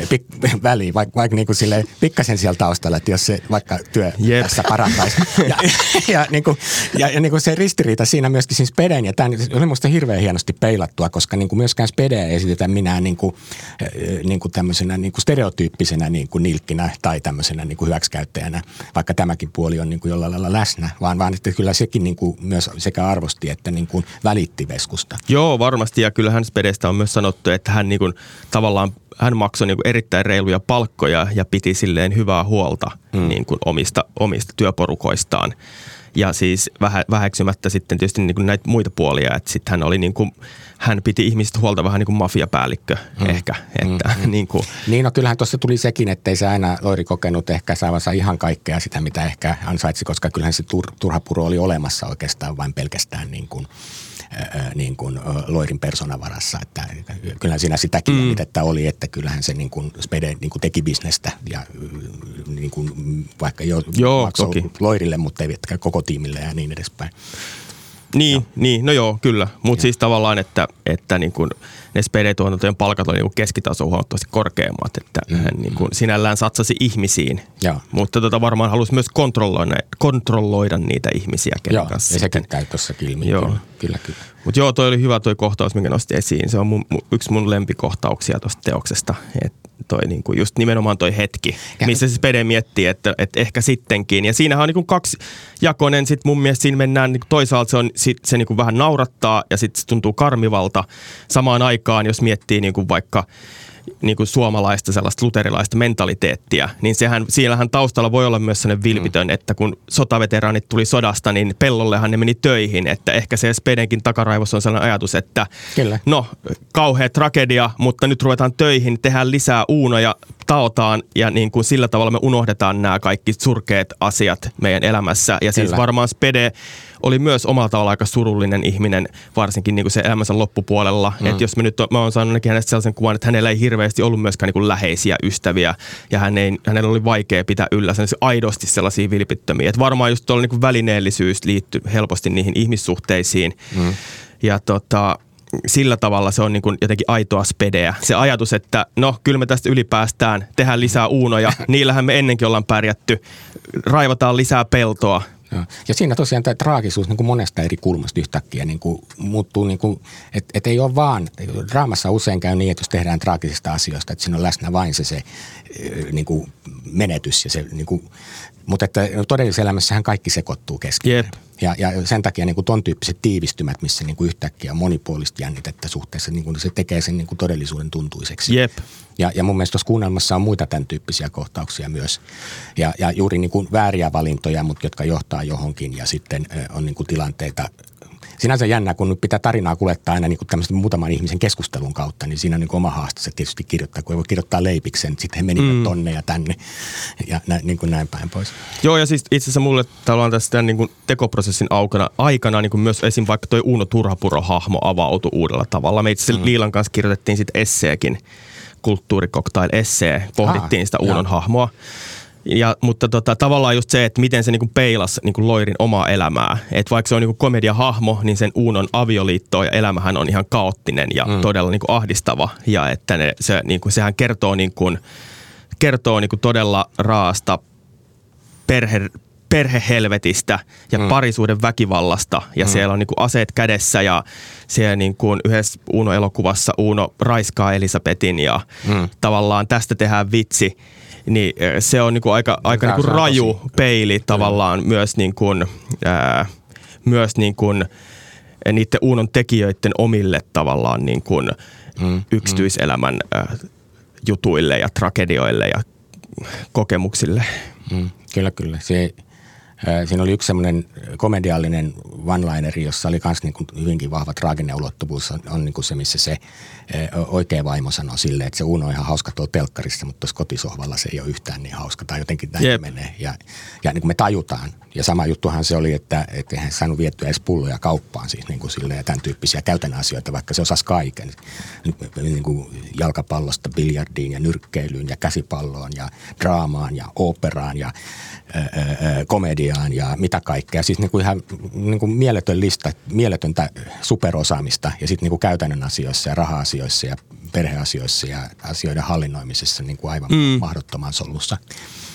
pik- [LAUGHS] väliin, vaikka, vaikka niin kuin sille pikkasen siellä taustalla, että jos se vaikka työ Jep. tässä parantaisi. Ja, [LAUGHS] ja, niin kuin, ja, ja niin kuin se ristiriita siinä myöskin siis Speden, ja tämä oli minusta hirveän hienosti peilattua, koska niin kuin myöskään Spedeä ei esitetä minä niin kuin, niin kuin tämmöisenä niin kuin stereotyyppisenä niin kuin nilkkinä tai tämmöisenä niin kuin hyväksikäyttäjänä, vaikka tämäkin puoli on niin kuin jollain lailla läsnä, vaan, vaan että kyllä sekin niin kuin myös sekä arvosti että niin kuin välitti Veskusta. Joo, varmasti, ja kyllähän Spedestä on myös sanottu, että hän niin kuin, tavallaan hän maksoi niin kuin erittäin reiluja palkkoja ja piti silleen hyvää huolta mm. niin kuin omista, omista työporukoistaan. Ja siis vähä, väheksymättä sitten tietysti niin kuin näitä muita puolia, että sitten hän oli niin kuin, hän piti ihmisistä huolta vähän niin kuin mafiapäällikkö mm. ehkä. Että, mm. niin, kuin. niin no kyllähän tuossa tuli sekin, että ei se aina Loiri kokenut ehkä saavansa ihan kaikkea sitä, mitä ehkä ansaitsi, koska kyllähän se tur, turha puro oli olemassa oikeastaan vain pelkästään niin kuin – niin kuin Loirin persoonavarassa. Että kyllähän siinä sitäkin mm. että oli, että kyllähän se niin kuin Spede niin kuin teki bisnestä ja niin kuin vaikka jo Joo, maksoi toki. Loirille, mutta ei koko tiimille ja niin edespäin. Niin, joo. niin, no joo, kyllä. Mutta siis tavallaan, että, että niin kuin ne spd-tuotantojen palkat oli niin keskitaso huomattavasti korkeammat, että mm. hän niin kuin sinällään satsasi ihmisiin. Joo. Mutta tota varmaan halusi myös kontrolloida, kontrolloida niitä ihmisiä, kenen joo, kanssa. ja sekin käy tuossa ilmi. Joo. Kyllä, kyllä. kyllä. Mutta joo, toi oli hyvä toi kohtaus, minkä nosti esiin. Se on mun, yksi mun lempikohtauksia tuosta teoksesta. Et toi niinku just nimenomaan toi hetki, ja. missä se Pede miettii, että, että ehkä sittenkin. Ja siinähän on niinku kaksi jakonen, sit mun mielestä siinä mennään, niinku toisaalta se, on, sit se niinku vähän naurattaa ja sitten se tuntuu karmivalta. Samaan aikaan, jos miettii niinku vaikka niin kuin suomalaista sellaista luterilaista mentaliteettia, niin sehän, siellähän taustalla voi olla myös sellainen vilpitön, mm. että kun sotaveteraanit tuli sodasta, niin pellollehan ne meni töihin, että ehkä se Spedenkin takaraivossa on sellainen ajatus, että Kyllä. no, kauhea tragedia, mutta nyt ruvetaan töihin, tehdään lisää uunoja, taotaan ja niin kuin sillä tavalla me unohdetaan nämä kaikki surkeat asiat meidän elämässä. Ja siis Kyllä. varmaan Spede oli myös omalla tavalla aika surullinen ihminen, varsinkin niin kuin se elämänsä loppupuolella. Mm. Että jos me nyt, mä oon saanut hänestä sellaisen kuvan, että hänellä ei hirveästi ollut myöskään niin kuin läheisiä ystäviä ja hän ei, hänellä oli vaikea pitää yllä aidosti sellaisia vilpittömiä. Että varmaan just tuolla niin kuin välineellisyys liittyy helposti niihin ihmissuhteisiin. Mm. Ja tota, sillä tavalla se on niin kuin jotenkin aitoa spedeä. Se ajatus, että no kyllä me tästä ylipäästään, tehdään lisää uunoja, [LAUGHS] niillähän me ennenkin ollaan pärjätty, raivataan lisää peltoa, ja siinä tosiaan tämä traagisuus niin kuin monesta eri kulmasta yhtäkkiä niin kuin muuttuu, niin kuin, että et ei ole vaan, draamassa usein käy niin, että jos tehdään traagisista asioista, että siinä on läsnä vain se, se niin kuin menetys ja se niin kuin, mutta että todellisessa elämässähän kaikki sekoittuu keskenään. Yep. Ja, ja sen takia niin kuin ton tyyppiset tiivistymät, missä niin kuin yhtäkkiä on monipuolista jännitettä suhteessa, niin kuin se tekee sen niin kuin todellisuuden tuntuiseksi. Yep. Ja, ja mun mielestä tuossa kuunnelmassa on muita tämän tyyppisiä kohtauksia myös. Ja, ja juuri niin kuin vääriä valintoja, mutta jotka johtaa johonkin ja sitten on niin kuin tilanteita, sinänsä jännä, kun nyt pitää tarinaa kuljettaa aina niin kuin muutaman ihmisen keskustelun kautta, niin siinä on niin kuin oma haasteensa tietysti kirjoittaa, kun ei voi kirjoittaa leipiksen, sitten he menivät mm. tonne ja tänne ja nä, niin kuin näin päin pois. Joo, ja siis itse asiassa mulle tavallaan tässä niin kuin tekoprosessin aikana, aikana niin kuin myös esim. vaikka toi Uno Turhapuro-hahmo avautui uudella tavalla. Me itse mm. Liilan kanssa kirjoitettiin sitten esseekin, kulttuurikoktail-essee, pohdittiin ah, sitä Uunon joo. hahmoa. Ja, mutta tota, tavallaan just se, että miten se niinku peilasi niinku Loirin omaa elämää. Että vaikka se on niinku komediahahmo, niin sen Uunon avioliitto ja elämähän on ihan kaoottinen ja mm. todella niinku ahdistava. Ja että ne, se, niinku, sehän kertoo, niinku, kertoo niinku todella raasta perhe, perhehelvetistä ja mm. parisuuden väkivallasta. Ja mm. siellä on niinku aseet kädessä ja siellä niinku yhdessä Uuno-elokuvassa Uuno raiskaa Elisabetin ja mm. tavallaan tästä tehdään vitsi niin se on niinku aika, aika niinku raju tosi. peili tavallaan mm. myös, niinku, ää, myös niinku, niiden uunon tekijöiden omille tavallaan niinku, mm. yksityiselämän ää, jutuille ja tragedioille ja kokemuksille. Mm. Kyllä, kyllä. Se, Siinä oli yksi semmoinen komediallinen one-lineri, jossa oli myös niin hyvinkin vahva traaginen ulottuvuus, on, on niin kuin se, missä se oikea vaimo sanoi silleen, että se Uno on ihan hauska tuolla telkkarissa, mutta tuossa kotisohvalla se ei ole yhtään niin hauska, tai jotenkin näin yep. menee. Ja, ja niin kuin me tajutaan. Ja sama juttuhan se oli, että, että eihän saanut viettyä edes pulloja kauppaan, siis niin kuin silleen, tämän tyyppisiä käytännön asioita, vaikka se osasi kaiken. Niin kuin jalkapallosta, biljardiin ja nyrkkeilyyn ja käsipalloon ja draamaan ja operaan ja komediaan ja mitä kaikkea. Siis niin kuin ihan niin kuin mieletön lista, mieletöntä superosaamista ja sitten niin kuin käytännön asioissa ja raha-asioissa ja perheasioissa ja asioiden hallinnoimisessa niin kuin aivan mm. mahdottoman solussa.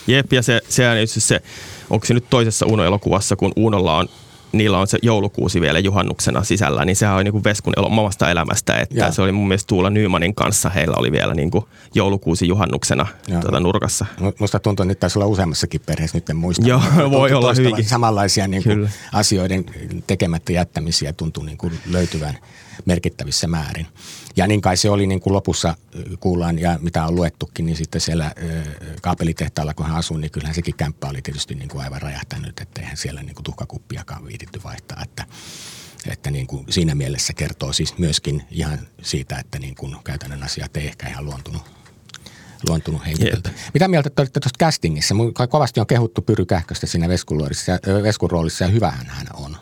Jep, ja se, sehän se, onko se nyt toisessa Uno-elokuvassa, kun Unolla on niillä on se joulukuusi vielä juhannuksena sisällä, niin sehän oli niin kuin Veskun omasta elämästä, että ja. se oli mun mielestä Tuula Nymanin kanssa, heillä oli vielä niin kuin joulukuusi juhannuksena tuota nurkassa. Musta tuntuu, että nyt taisi olla useammassakin perheessä, nyt en muista. Joo, voi olla hyvinkin. Samanlaisia niin kuin asioiden tekemättä jättämisiä tuntuu niin kuin löytyvän merkittävissä määrin. Ja niin kai se oli niin kuin lopussa kuullaan ja mitä on luettukin, niin sitten siellä kaapelitehtaalla, kun hän asui, niin kyllähän sekin kämppä oli tietysti niin kuin aivan räjähtänyt, että eihän siellä niin kuin tuhkakuppiakaan viititty vaihtaa, että että niin kuin siinä mielessä kertoo siis myöskin ihan siitä, että niin kuin käytännön asiat ei ehkä ihan luontunut luontunut henkilöltä. Yep. Mitä mieltä te olitte tuosta castingissa? Kovasti on kehuttu Pyry Kähköstä siinä Veskun roolissa ja hyvähän hän on.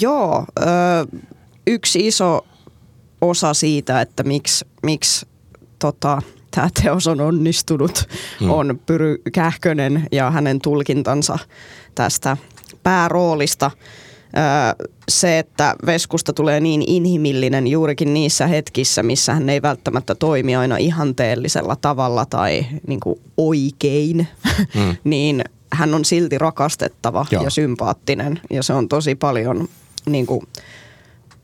Joo, yksi iso osa siitä, että miksi, miksi tota, tämä teos on onnistunut, mm. on Pyry Kähkönen ja hänen tulkintansa tästä pääroolista. Se, että Veskusta tulee niin inhimillinen juurikin niissä hetkissä, missä hän ei välttämättä toimi aina ihanteellisella tavalla tai niin kuin oikein, mm. [LAUGHS] niin hän on silti rakastettava Joo. ja sympaattinen. Ja se on tosi paljon niin kuin,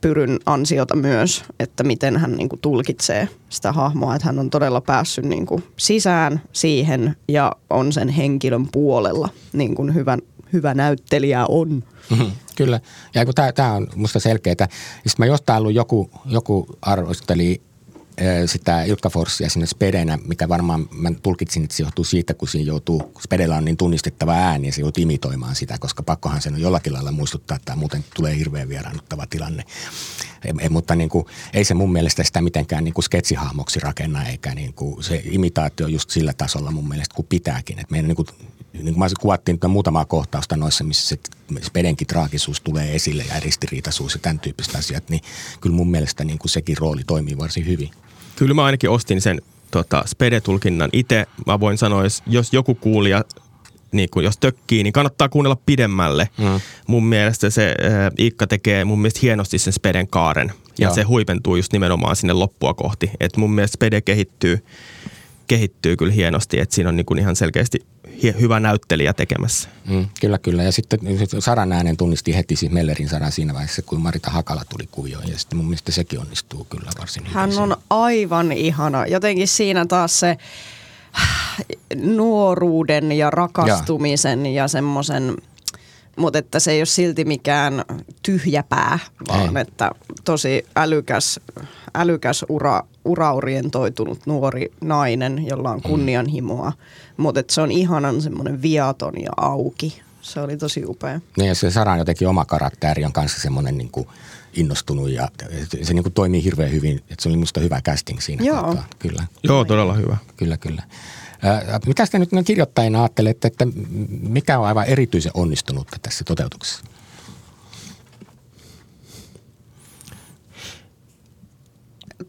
Pyryn ansiota myös, että miten hän niin kuin tulkitsee sitä hahmoa, että hän on todella päässyt niin kuin sisään siihen ja on sen henkilön puolella, niin kuin hyvä, hyvä näyttelijä on. Mm-hmm, kyllä, ja tämä on musta selkeää. Sitten mä jostain ollut joku, joku arvosteli sitä Ilkka Forssia sinne Spedenä, mikä varmaan mä tulkitsin, että se johtuu siitä, kun siinä joutuu, kun Spedellä on niin tunnistettava ääni ja se joutuu imitoimaan sitä, koska pakkohan sen on jollakin lailla muistuttaa, että muuten tulee hirveän vieraannuttava tilanne. E, mutta niin kuin, ei se mun mielestä sitä mitenkään niin kuin sketsihahmoksi rakenna, eikä niin kuin, se imitaatio just sillä tasolla mun mielestä kuin pitääkin. Et meidän niin kuin, niin kuin mä kuvattiin muutamaa kohtausta noissa, missä se Spedenkin traagisuus tulee esille ja ristiriitaisuus ja tämän tyyppiset asiat, niin kyllä mun mielestä niin kuin sekin rooli toimii varsin hyvin. Kyllä mä ainakin ostin sen tota, spede-tulkinnan itse. Mä voin sanoa, jos, jos joku kuulija niin kuin jos tökkii, niin kannattaa kuunnella pidemmälle. Mm. Mun mielestä se äh, Ikka tekee mun mielestä hienosti sen Speden kaaren. Ja Joo. se huipentuu just nimenomaan sinne loppua kohti. Et mun mielestä Spede kehittyy, kehittyy kyllä hienosti, että siinä on niin ihan selkeästi hyvä näyttelijä tekemässä. Mm, kyllä, kyllä. Ja sitten Saran äänen tunnisti heti siis Mellerin Saran siinä vaiheessa, kun Marita Hakala tuli kuvioon. Ja sitten mun mielestä sekin onnistuu kyllä varsin hyvin. Hän on aivan ihana. Jotenkin siinä taas se nuoruuden ja rakastumisen ja, ja semmoisen mutta että se ei ole silti mikään tyhjäpää, vaan ei. että tosi älykäs, älykäs ura, uraorientoitunut nuori nainen, jolla on mm. kunnianhimoa. Mutta se on ihanan semmoinen viaton ja auki. Se oli tosi upea. Niin ja se Saran jotenkin oma karakteri on kanssa semmoinen niin kuin innostunut ja se niin kuin toimii hirveän hyvin. Että se oli musta hyvä casting siinä Joo. Kohtaa. Kyllä. Joo, todella hyvä. Kyllä, kyllä. Mitä te nyt kirjoittajina ajattelette, että mikä on aivan erityisen onnistunutta tässä toteutuksessa?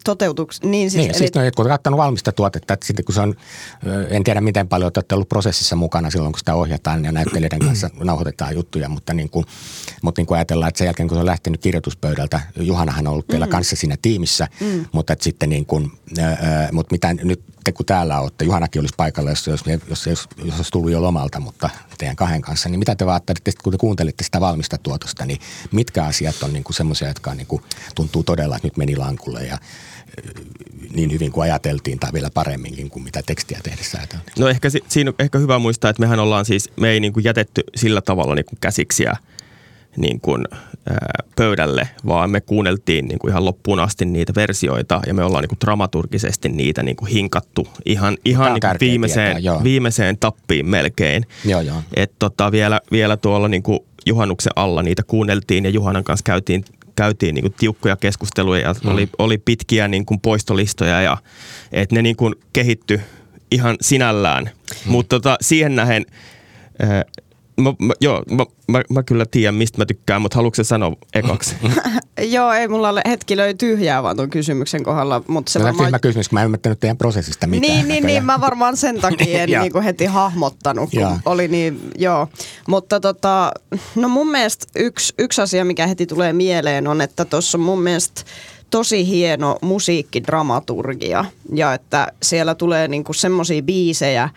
Toteutuksi. Niin, siis, niin, siis eli... no, kun olet valmista tuotetta, että sitten kun se on, en tiedä miten paljon olette ollut prosessissa mukana silloin, kun sitä ohjataan ja näyttelijöiden kanssa nauhoitetaan juttuja, mutta, niin kuin, mutta niin kuin ajatellaan, että sen jälkeen kun se on lähtenyt kirjoituspöydältä, Juhanahan on ollut teillä mm. kanssa siinä tiimissä, mm. mutta että sitten niin kuin, mutta mitä nyt te kun täällä olette, Juhanakin olisi paikalla, jos, jos, jos, jos, jos olisi tullut jo lomalta, mutta teidän kahden kanssa, niin mitä te vaattelitte, kun te kuuntelitte sitä valmista tuotosta, niin mitkä asiat on niin semmoisia, jotka niin kuin, tuntuu todella, että nyt meni lankulle ja niin hyvin kuin ajateltiin tai vielä paremminkin kuin mitä tekstiä tehdessä ajateltiin. No ehkä siinä on ehkä hyvä muistaa, että mehän ollaan siis, me ei niin kuin jätetty sillä tavalla niin kuin käsiksiä niin kuin, pöydälle, vaan me kuunneltiin niin kuin ihan loppuun asti niitä versioita ja me ollaan niin kuin dramaturgisesti niitä niin kuin hinkattu ihan, ihan niin kuin viimeiseen, tietää, viimeiseen tappiin melkein. Joo, joo. Et tota, vielä, vielä tuolla niin kuin juhannuksen alla niitä kuunneltiin ja Juhanan kanssa käytiin käytiin niin kuin tiukkoja keskusteluja ja mm. oli, oli pitkiä niin kuin poistolistoja ja että ne niin kuin kehitty ihan sinällään. Mm. Mutta tota, siihen nähen, äh, mä, mä, joo, mä, mä, mä kyllä tiedän, mistä mä tykkään, mutta haluatko sanoa ekaksi? [LAUGHS] Joo, ei mulla ole hetki löy tyhjää vaan tuon kysymyksen kohdalla. Mutta se No, varmaan... varmaan... kysymys, kun mä en ymmärtänyt teidän prosessista mitään. Niin, niin, näköjään. niin, mä varmaan sen takia en [LAUGHS] niinku heti hahmottanut, kun Joo. oli niin, joo. Mutta tota, no mun mielestä yksi, yksi asia, mikä heti tulee mieleen on, että tuossa on mun mielestä tosi hieno musiikkidramaturgia ja että siellä tulee niinku semmoisia biisejä,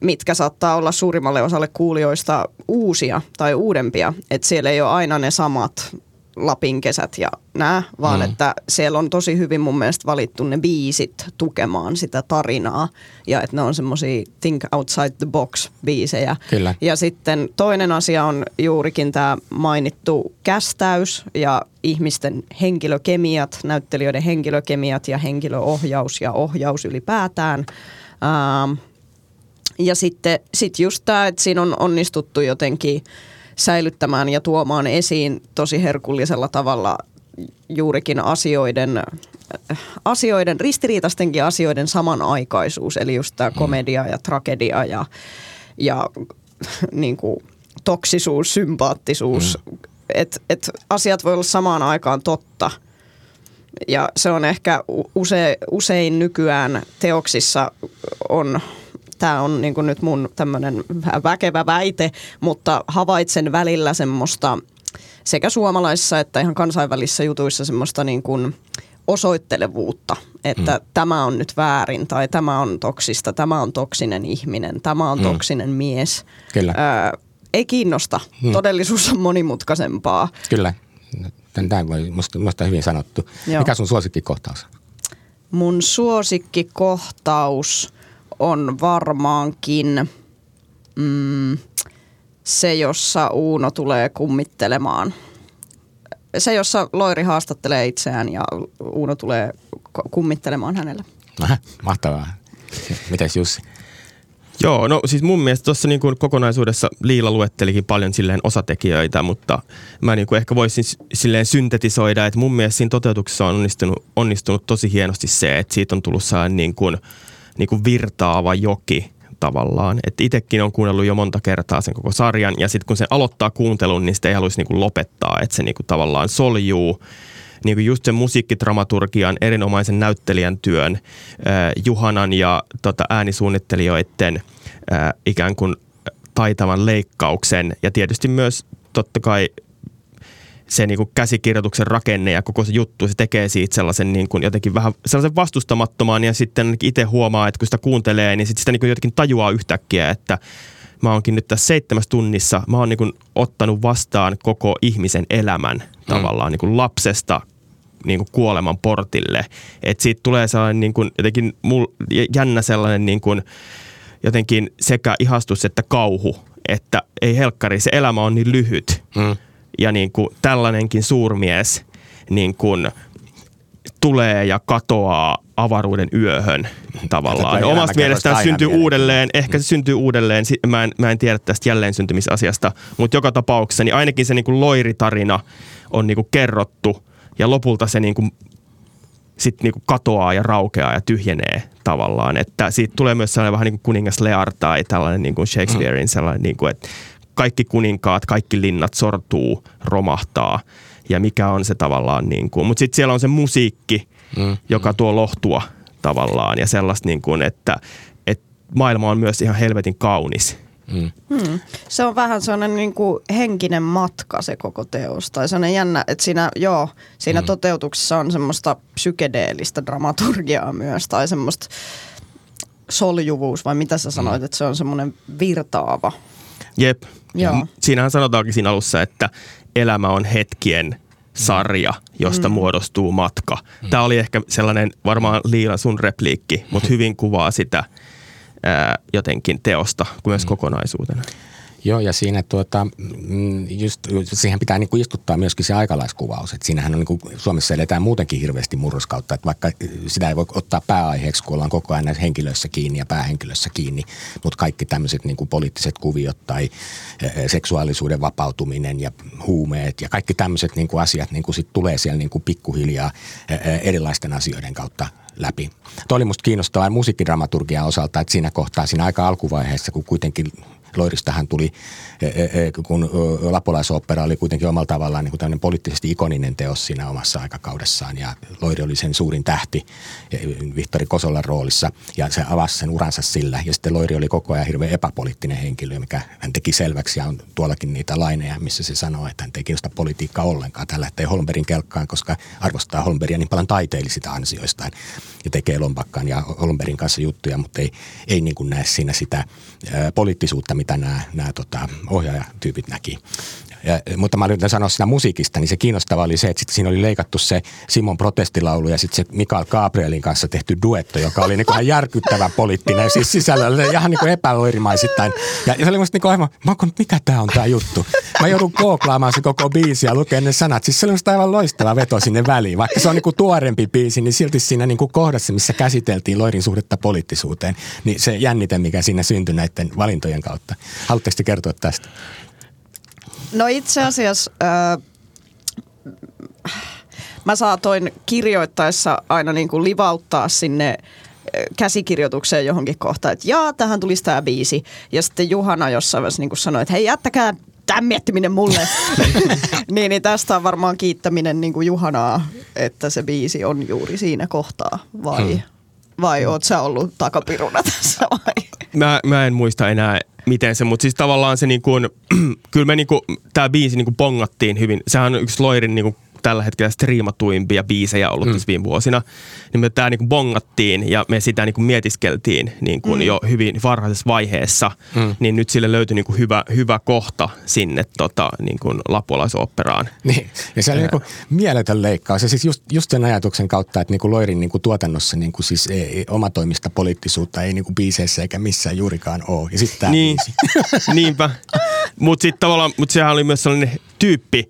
mitkä saattaa olla suurimmalle osalle kuulijoista uusia tai uudempia. Että siellä ei ole aina ne samat Lapin kesät ja nämä, vaan mm. että siellä on tosi hyvin mun mielestä valittu ne biisit tukemaan sitä tarinaa. Ja että ne on semmoisia think outside the box biisejä. Kyllä. Ja sitten toinen asia on juurikin tämä mainittu kästäys ja ihmisten henkilökemiat, näyttelijöiden henkilökemiat ja henkilöohjaus ja ohjaus ylipäätään. Ähm, ja sitten sit just tämä, että siinä on onnistuttu jotenkin säilyttämään ja tuomaan esiin tosi herkullisella tavalla juurikin asioiden, asioiden, ristiriitaistenkin asioiden samanaikaisuus. Eli just tämä komedia ja tragedia ja, ja [LAUGHS] niin kuin toksisuus, sympaattisuus. Mm. Että et asiat voi olla samaan aikaan totta. Ja se on ehkä use, usein nykyään teoksissa on tämä on niin nyt mun tämmöinen väkevä väite, mutta havaitsen välillä semmoista sekä suomalaisissa että ihan kansainvälisissä jutuissa semmoista niin kuin osoittelevuutta, että mm. tämä on nyt väärin tai tämä on toksista, tämä on toksinen ihminen, tämä on mm. toksinen mies. Kyllä. Öö, ei kiinnosta. Hmm. Todellisuus on monimutkaisempaa. Kyllä. Tämä voi musta, musta hyvin sanottu. Joo. Mikä sun suosikkikohtaus? Mun suosikkikohtaus on varmaankin mm, se, jossa Uuno tulee kummittelemaan. Se, jossa Loiri haastattelee itseään ja Uuno tulee kummittelemaan hänelle. Aha, mahtavaa. Mites Jussi? Joo, no siis mun mielestä tuossa niin kuin kokonaisuudessa Liila luettelikin paljon silleen osatekijöitä, mutta mä niin kuin ehkä voisin silleen syntetisoida, että mun mielestä siinä toteutuksessa on onnistunut, onnistunut tosi hienosti se, että siitä on tullut sellainen niin kuin, niin kuin virtaava joki tavallaan. Että itsekin on kuunnellut jo monta kertaa sen koko sarjan ja sitten kun se aloittaa kuuntelun, niin sitä ei haluaisi niin kuin lopettaa, että se niin kuin tavallaan soljuu niin kuin just sen musiikkidramaturgian, erinomaisen näyttelijän työn, äh, Juhanan ja tota, äänisuunnittelijoiden äh, ikään kuin taitavan leikkauksen ja tietysti myös totta kai se niin kuin käsikirjoituksen rakenne ja koko se juttu, se tekee siitä sellaisen niin kuin jotenkin vähän sellaisen vastustamattoman ja sitten itse huomaa, että kun sitä kuuntelee, niin sit sitä niin kuin jotenkin tajuaa yhtäkkiä, että mä oonkin nyt tässä seitsemässä tunnissa, mä oon niin kuin ottanut vastaan koko ihmisen elämän tavallaan niin kuin lapsesta niin kuin kuoleman portille. Että siitä tulee sellainen niin kuin, jotenkin mul, jännä sellainen niin kuin, jotenkin sekä ihastus että kauhu, että ei helkkari, se elämä on niin lyhyt. Mm. Ja niin kuin tällainenkin suurmies niin kuin tulee ja katoaa avaruuden yöhön tavallaan. tulee Omasta mielestään syntyy uudelleen, ehkä se syntyy uudelleen, mä en, mä en tiedä tästä jälleen syntymisasiasta, mutta joka tapauksessa niin ainakin se niin kuin loiritarina on niin kuin kerrottu. Ja lopulta se niin kuin sitten niinku katoaa ja raukeaa ja tyhjenee tavallaan. Että siitä tulee myös sellainen vähän niin kuin kuningas Lear tai tällainen niin kuin Shakespearein sellainen, niin kuin, että kaikki kuninkaat, kaikki linnat sortuu, romahtaa ja mikä on se tavallaan niin kuin. Mutta sitten siellä on se musiikki, mm. joka tuo lohtua tavallaan ja sellaista niin kuin, että, että maailma on myös ihan helvetin kaunis. Mm. Hmm. Se on vähän sellainen niin kuin henkinen matka se koko teos. Tai sellainen jännä, että siinä, joo, siinä hmm. toteutuksessa on semmoista psykedeellistä dramaturgiaa myös. Tai semmoista soljuvuus, vai mitä sä sanoit, että se on semmoinen virtaava. Jep. Joo. Ja Siinähän sanotaankin siinä alussa, että elämä on hetkien sarja, josta mm. muodostuu matka. Tämä oli ehkä sellainen varmaan Liila sun repliikki, mutta [LAUGHS] hyvin kuvaa sitä ää, jotenkin teosta kuin myös kokonaisuutena. Joo, ja siinä tuota, mm, just, siihen pitää niin kuin istuttaa myöskin se aikalaiskuvaus. Että siinähän on niin kuin, Suomessa eletään muutenkin hirveästi murroskautta, että vaikka sitä ei voi ottaa pääaiheeksi, kun ollaan koko ajan näissä henkilöissä kiinni ja päähenkilössä kiinni, mutta kaikki tämmöiset niin kuin poliittiset kuviot tai seksuaalisuuden vapautuminen ja huumeet ja kaikki tämmöiset niin kuin asiat niin kuin sit tulee siellä niin kuin pikkuhiljaa erilaisten asioiden kautta läpi. Tuo oli musta kiinnostavaa musiikkidramaturgian osalta, että siinä kohtaa, siinä aika alkuvaiheessa, kun kuitenkin Loiristahan tuli, e, e, e, kun Lapolaisopera oli kuitenkin omalla tavallaan niin kuin tämmöinen poliittisesti ikoninen teos siinä omassa aikakaudessaan ja Loiri oli sen suurin tähti Vihtori Kosolan roolissa ja se avasi sen uransa sillä ja sitten Loiri oli koko ajan hirveän epäpoliittinen henkilö, mikä hän teki selväksi ja on tuollakin niitä laineja, missä se sanoo, että hän ei kiinnosta politiikkaa ollenkaan. Tällä lähtee Holmberin kelkkaan, koska arvostaa Holmberia niin paljon taiteellisista ansioistaan ja tekee Lompakkaan ja Holmberin kanssa juttuja, mutta ei, ei niin kuin näe siinä sitä poliittisuutta, mitä nämä, nämä tota, ohjaajatyypit näki. Ja, mutta mä yritän sanoa siinä musiikista, niin se kiinnostava oli se, että sit siinä oli leikattu se Simon protestilaulu ja sitten se Mikael Gabrielin kanssa tehty duetto, joka oli niin ihan järkyttävän poliittinen, siis sisällöllä ihan niin epäloirimaisittain. Ja, ja se oli musta niin aivan, mä mikä tää on tää juttu? Mä joudun kooklaamaan se koko biisi ja lukemaan ne sanat. Siis se musta aivan loistava veto sinne väliin. Vaikka se on niin tuorempi biisi, niin silti siinä niin kohdassa, missä käsiteltiin Loirin suhdetta poliittisuuteen, niin se jännite, mikä siinä syntyi näiden valintojen kautta. Haluatteko kertoa tästä? No itse asiassa äh, mä saatoin kirjoittaessa aina niin kuin livauttaa sinne käsikirjoitukseen johonkin kohtaan, että jaa, tähän tulisi tämä biisi. Ja sitten Juhana jossain vaiheessa niin sanoi, että hei, jättäkää tämän miettiminen mulle. [LAUGHS] niin, niin tästä on varmaan kiittäminen niin kuin Juhanaa, että se biisi on juuri siinä kohtaa, vai, hmm. vai oot sä ollut takapiruna tässä vai? Mä, mä en muista enää miten se, mutta siis tavallaan se niin kuin, [CLEARS THROAT] kyllä me niin kuin, tämä biisi niin kuin pongattiin hyvin. Sehän on yksi Loirin niin kuin tällä hetkellä striimatuimpia biisejä ollut mm. tässä viime vuosina, niin me tämä niin bongattiin ja me sitä niin kuin mietiskeltiin niin kuin mm. jo hyvin varhaisessa vaiheessa, mm. niin nyt sille löytyi niin kuin hyvä, hyvä kohta sinne tota, niin kuin lapuolaisoperaan. Niin, ja se oli niin kuin mieletön leikkaus. Ja siis just, just sen ajatuksen kautta, että niin kuin Loirin niin kuin tuotannossa niin kuin siis ei, ei, omatoimista poliittisuutta ei niin kuin biiseissä eikä missään juurikaan ole. Ja sitten tämä niin, biisi. [LAUGHS] Niinpä. Mutta sitten tavallaan, mutta sehän oli myös sellainen tyyppi,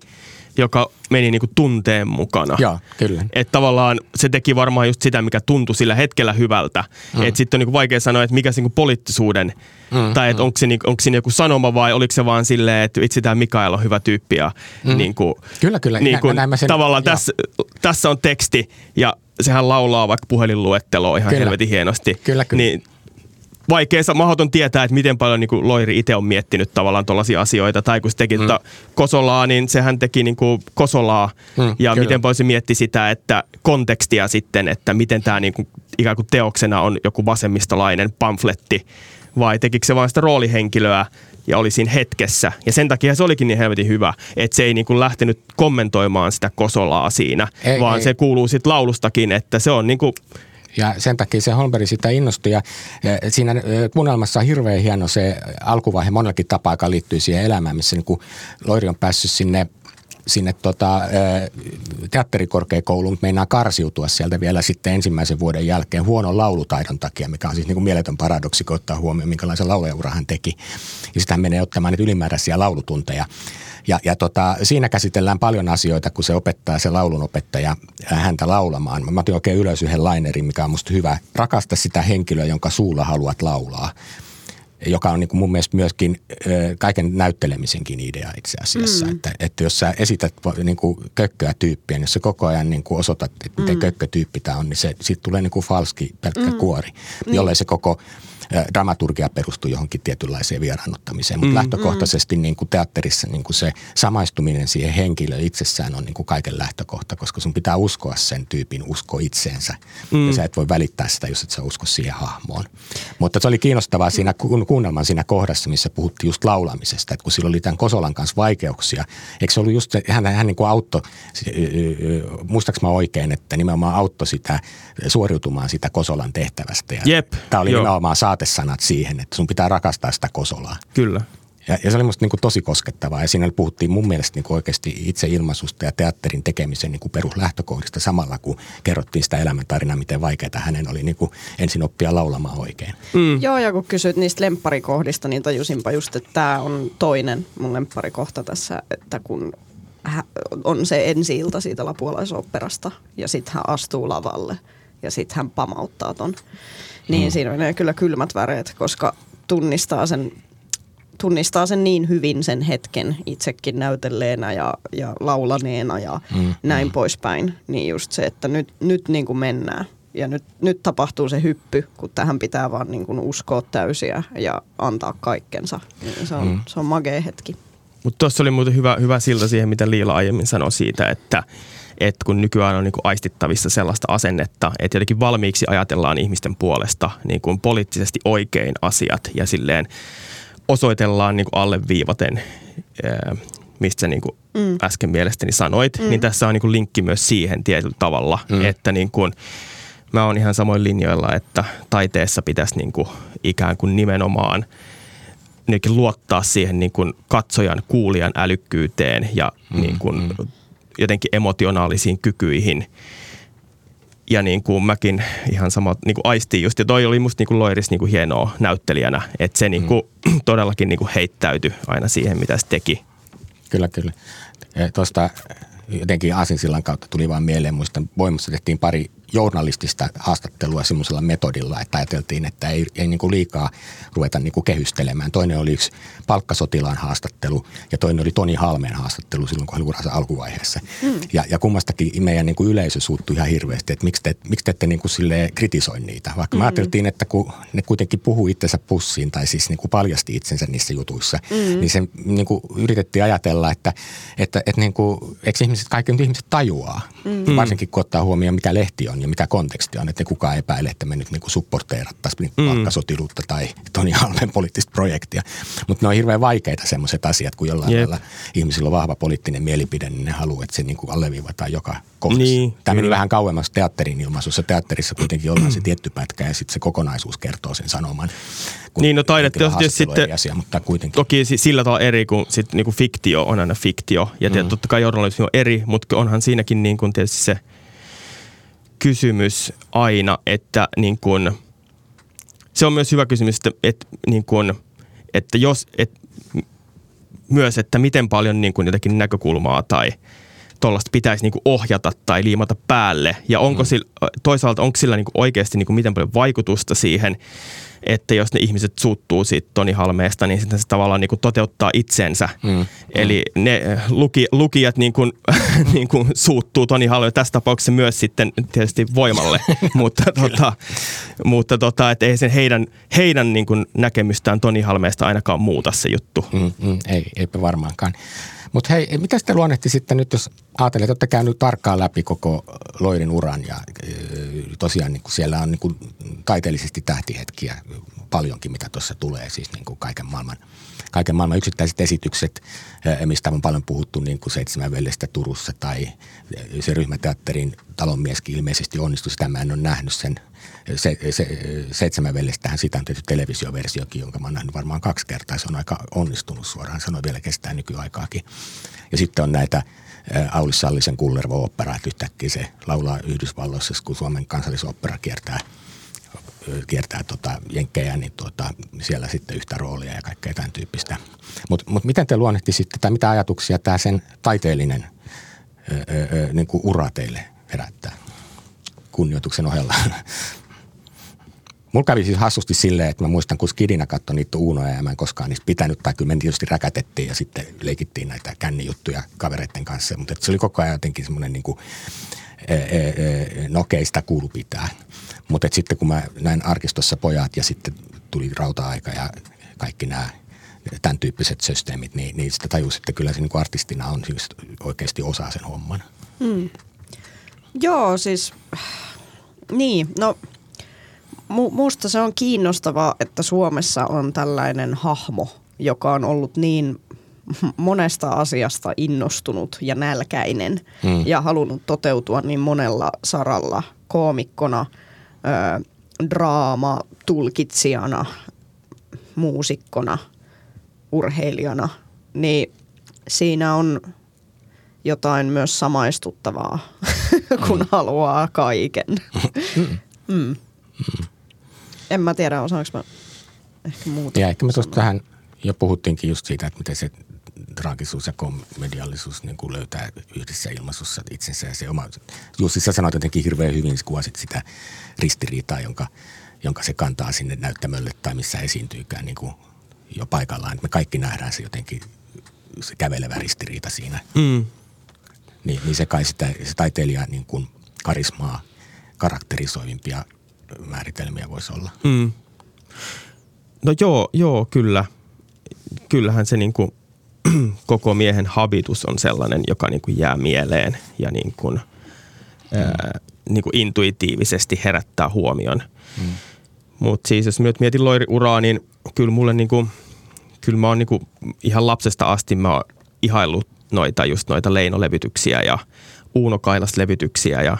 joka meni niinku tunteen mukana. Joo, kyllä. Että tavallaan se teki varmaan just sitä, mikä tuntui sillä hetkellä hyvältä. Mm. Että sitten on niinku vaikea sanoa, että mikä se niinku poliittisuuden, mm, tai että mm. onko, se, niinku, onko siinä joku sanoma vai oliko se vaan silleen, että itse tämä Mikael on hyvä tyyppi. Ja mm. niinku, kyllä, kyllä. Niinku, nä, nä, sen, tavallaan tässä, tässä on teksti ja sehän laulaa vaikka puhelinluetteloa ihan kyllä. helvetin hienosti. Kyllä, kyllä. Niin vaikea, mahdoton tietää, että miten paljon niin kuin Loiri itse on miettinyt tavallaan tuollaisia asioita. Tai kun se teki mm. Tota Kosolaa, niin sehän teki niin kuin Kosolaa. Mm, ja kyllä. miten paljon se mietti sitä, että kontekstia sitten, että miten tämä niin kuin, ikään kuin teoksena on joku vasemmistolainen pamfletti. Vai tekikö se vain sitä roolihenkilöä ja oli siinä hetkessä. Ja sen takia se olikin niin helvetin hyvä, että se ei niin kuin lähtenyt kommentoimaan sitä Kosolaa siinä, ei, vaan ei. se kuuluu sitten laulustakin, että se on niin kuin ja sen takia se Holmberg sitä innostui. Ja siinä kuunnelmassa on hirveän hieno se alkuvaihe monellakin tapaa, joka liittyy siihen elämään, missä niin Loiri on päässyt sinne sinne tota, teatterikorkeakouluun, meinaa karsiutua sieltä vielä sitten ensimmäisen vuoden jälkeen huonon laulutaidon takia, mikä on siis niin kuin mieletön paradoksi, kun ottaa huomioon, minkälaisen laulajaura hän teki. Ja sitä menee ottamaan nyt ylimääräisiä laulutunteja. Ja, ja tota, siinä käsitellään paljon asioita, kun se opettaa se laulunopettaja häntä laulamaan. Mä otin oikein ylös yhden lainerin, mikä on musta hyvä. Rakasta sitä henkilöä, jonka suulla haluat laulaa joka on niin kuin mun mielestä myöskin kaiken näyttelemisenkin idea itse asiassa. Mm. Että, että jos sä esität niin kuin kökköä tyyppiä, niin jos sä koko ajan niin kuin osoitat, että miten mm. kökkötyyppi tämä on, niin se, siitä tulee niin kuin falski pelkkä mm. kuori, niin. jollei se koko dramaturgia perustuu johonkin tietynlaiseen vieraannuttamiseen, mutta mm, lähtökohtaisesti mm. niin kuin teatterissa niin kuin se samaistuminen siihen henkilöön itsessään on niin kuin kaiken lähtökohta, koska sun pitää uskoa sen tyypin usko itseensä mm. ja sä et voi välittää sitä, jos et sä usko siihen hahmoon. Mutta se oli kiinnostavaa siinä kuunnelman siinä kohdassa, missä puhuttiin just laulamisesta, että kun sillä oli tämän Kosolan kanssa vaikeuksia, eikö se ollut just hän, hän niin kuin auttoi, muistaaks mä oikein, että nimenomaan auttoi sitä suoriutumaan sitä Kosolan tehtävästä. Ja Jep, Tämä oli joo. nimenomaan saatesanat siihen, että sun pitää rakastaa sitä Kosolaa. Kyllä. Ja, ja se oli musta niin kuin tosi koskettavaa ja siinä puhuttiin mun mielestä niin kuin oikeasti itse ilmaisusta ja teatterin tekemisen niin kuin peruslähtökohdista samalla, kun kerrottiin sitä elämäntarinaa, miten vaikeaa hänen oli niin kuin ensin oppia laulamaan oikein. Mm. Joo, ja kun kysyit niistä lempparikohdista, niin tajusinpa just, että tämä on toinen mun lempparikohta tässä, että kun on se ensi-ilta siitä lapualaisopperasta ja sitten hän astuu lavalle ja sitten hän pamauttaa ton. Niin mm. siinä on kyllä kylmät väreet, koska tunnistaa sen tunnistaa sen niin hyvin sen hetken itsekin näytelleenä ja, ja laulaneena ja mm, näin mm. poispäin. Niin just se, että nyt, nyt niin kuin mennään. Ja nyt, nyt tapahtuu se hyppy, kun tähän pitää vaan niin kuin uskoa täysiä ja antaa kaikkensa. Niin se on, mm. se on magea hetki. Mutta tuossa oli muuten hyvä, hyvä silta siihen, mitä Liila aiemmin sanoi siitä, että, että kun nykyään on niin kuin aistittavissa sellaista asennetta, että jotenkin valmiiksi ajatellaan ihmisten puolesta niin kuin poliittisesti oikein asiat ja silleen osoitellaan niin kuin alleviivaten, mistä sä niin kuin mm. äsken mielestäni sanoit, mm. niin tässä on niin kuin linkki myös siihen tietyllä tavalla, mm. että niin kuin, mä oon ihan samoin linjoilla, että taiteessa pitäisi niin kuin ikään kuin nimenomaan luottaa siihen niin kuin katsojan, kuulijan älykkyyteen ja mm. niin kuin mm. Jotenkin emotionaalisiin kykyihin – ja niin kuin mäkin ihan sama niin kuin aistiin just. Ja toi oli musta niin kuin Loiris niin kuin hienoa näyttelijänä, että se niin kuin, mm. [CLEARS THROAT] todellakin niin kuin heittäytyi aina siihen, mitä se teki. Kyllä, kyllä. Tuosta jotenkin Aasinsillan kautta tuli vaan mieleen, muistan voimassa tehtiin pari journalistista haastattelua semmoisella metodilla, että ajateltiin, että ei, ei niin kuin liikaa ruveta niin kuin kehystelemään. Toinen oli yksi palkkasotilaan haastattelu ja toinen oli Toni Halmeen haastattelu silloin, kun hän uransa alkuvaiheessa. Mm. Ja, ja kummastakin meidän niin kuin yleisö suuttui ihan hirveästi, että miksi te, miksi te ette niin kuin kritisoi niitä. Vaikka mm. me ajateltiin, että kun ne kuitenkin puhuu itsensä pussiin tai siis niin kuin paljasti itsensä niissä jutuissa, mm. niin se niin kuin yritettiin ajatella, että, että, että niin kuin, eikö ihmiset, kaikki ihmiset tajuaa, mm. varsinkin kun ottaa huomioon, mikä lehti on on ja mitä konteksti on, että kukaan epäilee, että me nyt niin supporteerattaisiin mm. palkkasotiluutta tai Toni Halmen poliittista projektia. Mutta ne on hirveän vaikeita semmoiset asiat, kun jollain yep. lailla ihmisillä on vahva poliittinen mielipide, niin ne haluaa, että se niin kuin alleviivataan joka kohdassa. Niin, Tämä meni vähän kauemmas teatterin ilmaisussa. Teatterissa kuitenkin ollaan se tietty pätkä ja sitten se kokonaisuus kertoo sen sanoman. Niin, no taideteos sitten, asia, mutta kuitenkin. toki sillä tavalla eri kuin sit, niin kuin fiktio on aina fiktio. Ja mm. totta kai journalismi on eri, mutta onhan siinäkin niin kuin tietysti se – kysymys aina, että niin kun, se on myös hyvä kysymys, että, että, niin kun, että jos, että myös, että miten paljon niin kun jotenkin näkökulmaa tai tuollaista pitäisi niin ohjata tai liimata päälle. Ja onko mm. sillä, toisaalta onko sillä niin oikeasti niin miten paljon vaikutusta siihen, että jos ne ihmiset suuttuu siitä Toni Halmeesta, niin sitten se tavallaan niin kuin toteuttaa itsensä. Mm. Eli ne eh, luki, lukijat niin kuin, [LAUGHS] niin kuin suuttuu Toni Halme tässä tapauksessa myös sitten tietysti voimalle, [LAUGHS] mutta, tota, mutta tota, että ei sen heidän, heidän niin kuin näkemystään Toni Halmeesta ainakaan muuta se juttu. Mm, mm, ei, eipä varmaankaan. Mutta hei, mitä sitten luonnehti sitten nyt, jos ajattelet, että olette käynyt tarkkaan läpi koko Loirin uran ja tosiaan niin kuin siellä on niin kuin taiteellisesti tähtihetkiä paljonkin, mitä tuossa tulee, siis niin kuin kaiken maailman, kaiken maailman yksittäiset esitykset, mistä on paljon puhuttu niin kuin Seitsemän veljestä Turussa tai se ryhmäteatterin talonmieskin ilmeisesti onnistui, sitä mä en ole nähnyt sen se, se, seitsemän veljestähän sitä on tehty televisioversiokin, jonka mä oon nähnyt varmaan kaksi kertaa. Se on aika onnistunut suoraan sanoa, vielä kestää nykyaikaakin. Ja sitten on näitä Aulis Sallisen Kullervo-opera, että yhtäkkiä se laulaa Yhdysvalloissa, kun Suomen kansallisopera kiertää kiertää tota jenkkejä, niin tuota, siellä sitten yhtä roolia ja kaikkea tämän tyyppistä. Mutta mut miten te luonnehti sitten, tai mitä ajatuksia tämä sen taiteellinen öö, öö, niin kuin ura teille herättää kunnioituksen ohella? Mulla kävi siis hassusti silleen, että mä muistan, kun Skidina katsoi niitä uunoja ja mä en koskaan niistä pitänyt, tai kyllä me tietysti räkätettiin ja sitten leikittiin näitä kännijuttuja kavereiden kanssa, mutta se oli koko ajan jotenkin semmoinen niin kuin, e, e, e, nokeista kuulu pitää. Mutta sitten kun mä näin arkistossa pojat ja sitten tuli rauta-aika ja kaikki nämä tämän tyyppiset systeemit, niin, niin sitä tajus, että kyllä se niin artistina on siis oikeasti osa sen homman. Hmm. Joo, siis niin, no mu- musta se on kiinnostavaa, että Suomessa on tällainen hahmo, joka on ollut niin monesta asiasta innostunut ja nälkäinen mm. ja halunnut toteutua niin monella saralla koomikkona, ö, draama, tulkitsijana, muusikkona, urheilijana, niin siinä on jotain myös samaistuttavaa, [LAUGHS] kun mm. haluaa kaiken. [LAUGHS] Mm. mm. En mä tiedä, osaanko mä ehkä muuta. Ja ehkä me tuosta tähän jo puhuttiinkin just siitä, että miten se traagisuus ja komediallisuus niin kuin löytää yhdessä ilmaisussa itsensä ja se oma. Jussi, sä sanoit jotenkin hirveän hyvin, kuvasit sitä ristiriitaa, jonka, jonka se kantaa sinne näyttämölle tai missä esiintyykään niin kuin jo paikallaan. Että me kaikki nähdään se jotenkin, se kävelevä ristiriita siinä. Mm. Niin, niin se kai sitä, se taiteilija niin kuin karismaa karakterisoivimpia määritelmiä voisi olla. Mm. No joo, joo, kyllä. Kyllähän se niin kuin [CLEARS THROAT] koko miehen habitus on sellainen, joka niin kuin jää mieleen ja niin kuin, mm. ää, niin kuin intuitiivisesti herättää huomion. Mm. Mutta siis jos mietin loiriuraa, niin kyllä mulle niin kuin, kyllä mä oon niin kuin ihan lapsesta asti mä oon ihaillut noita just noita Leino-levytyksiä ja Uuno Kailas-levytyksiä ja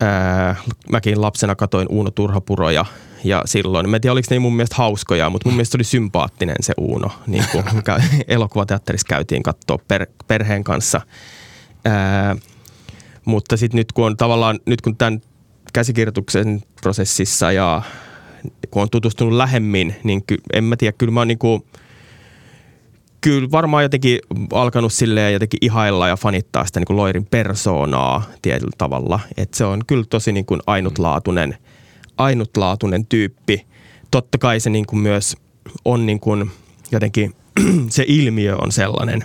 ää, mäkin lapsena katoin Uuno Turhapuroja – ja silloin, mä en tiedä oliko ne mun mielestä hauskoja, mutta mun mielestä oli sympaattinen se Uuno, niin kuin [LAUGHS] elokuvateatterissa käytiin katsoa per, perheen kanssa. Ää, mutta sitten nyt kun on tavallaan, nyt kun tämän käsikirjoituksen prosessissa ja kun on tutustunut lähemmin, niin ky, en mä tiedä, kyllä mä oon niin kuin, kyllä varmaan jotenkin alkanut silleen jotenkin ihailla ja fanittaa sitä niin kuin Loirin persoonaa tietyllä tavalla. Että se on kyllä tosi niin kuin ainutlaatuinen – ainutlaatuinen tyyppi. Totta kai se niin kuin myös on niin kuin jotenkin, [CLEARS THROAT] se ilmiö on sellainen,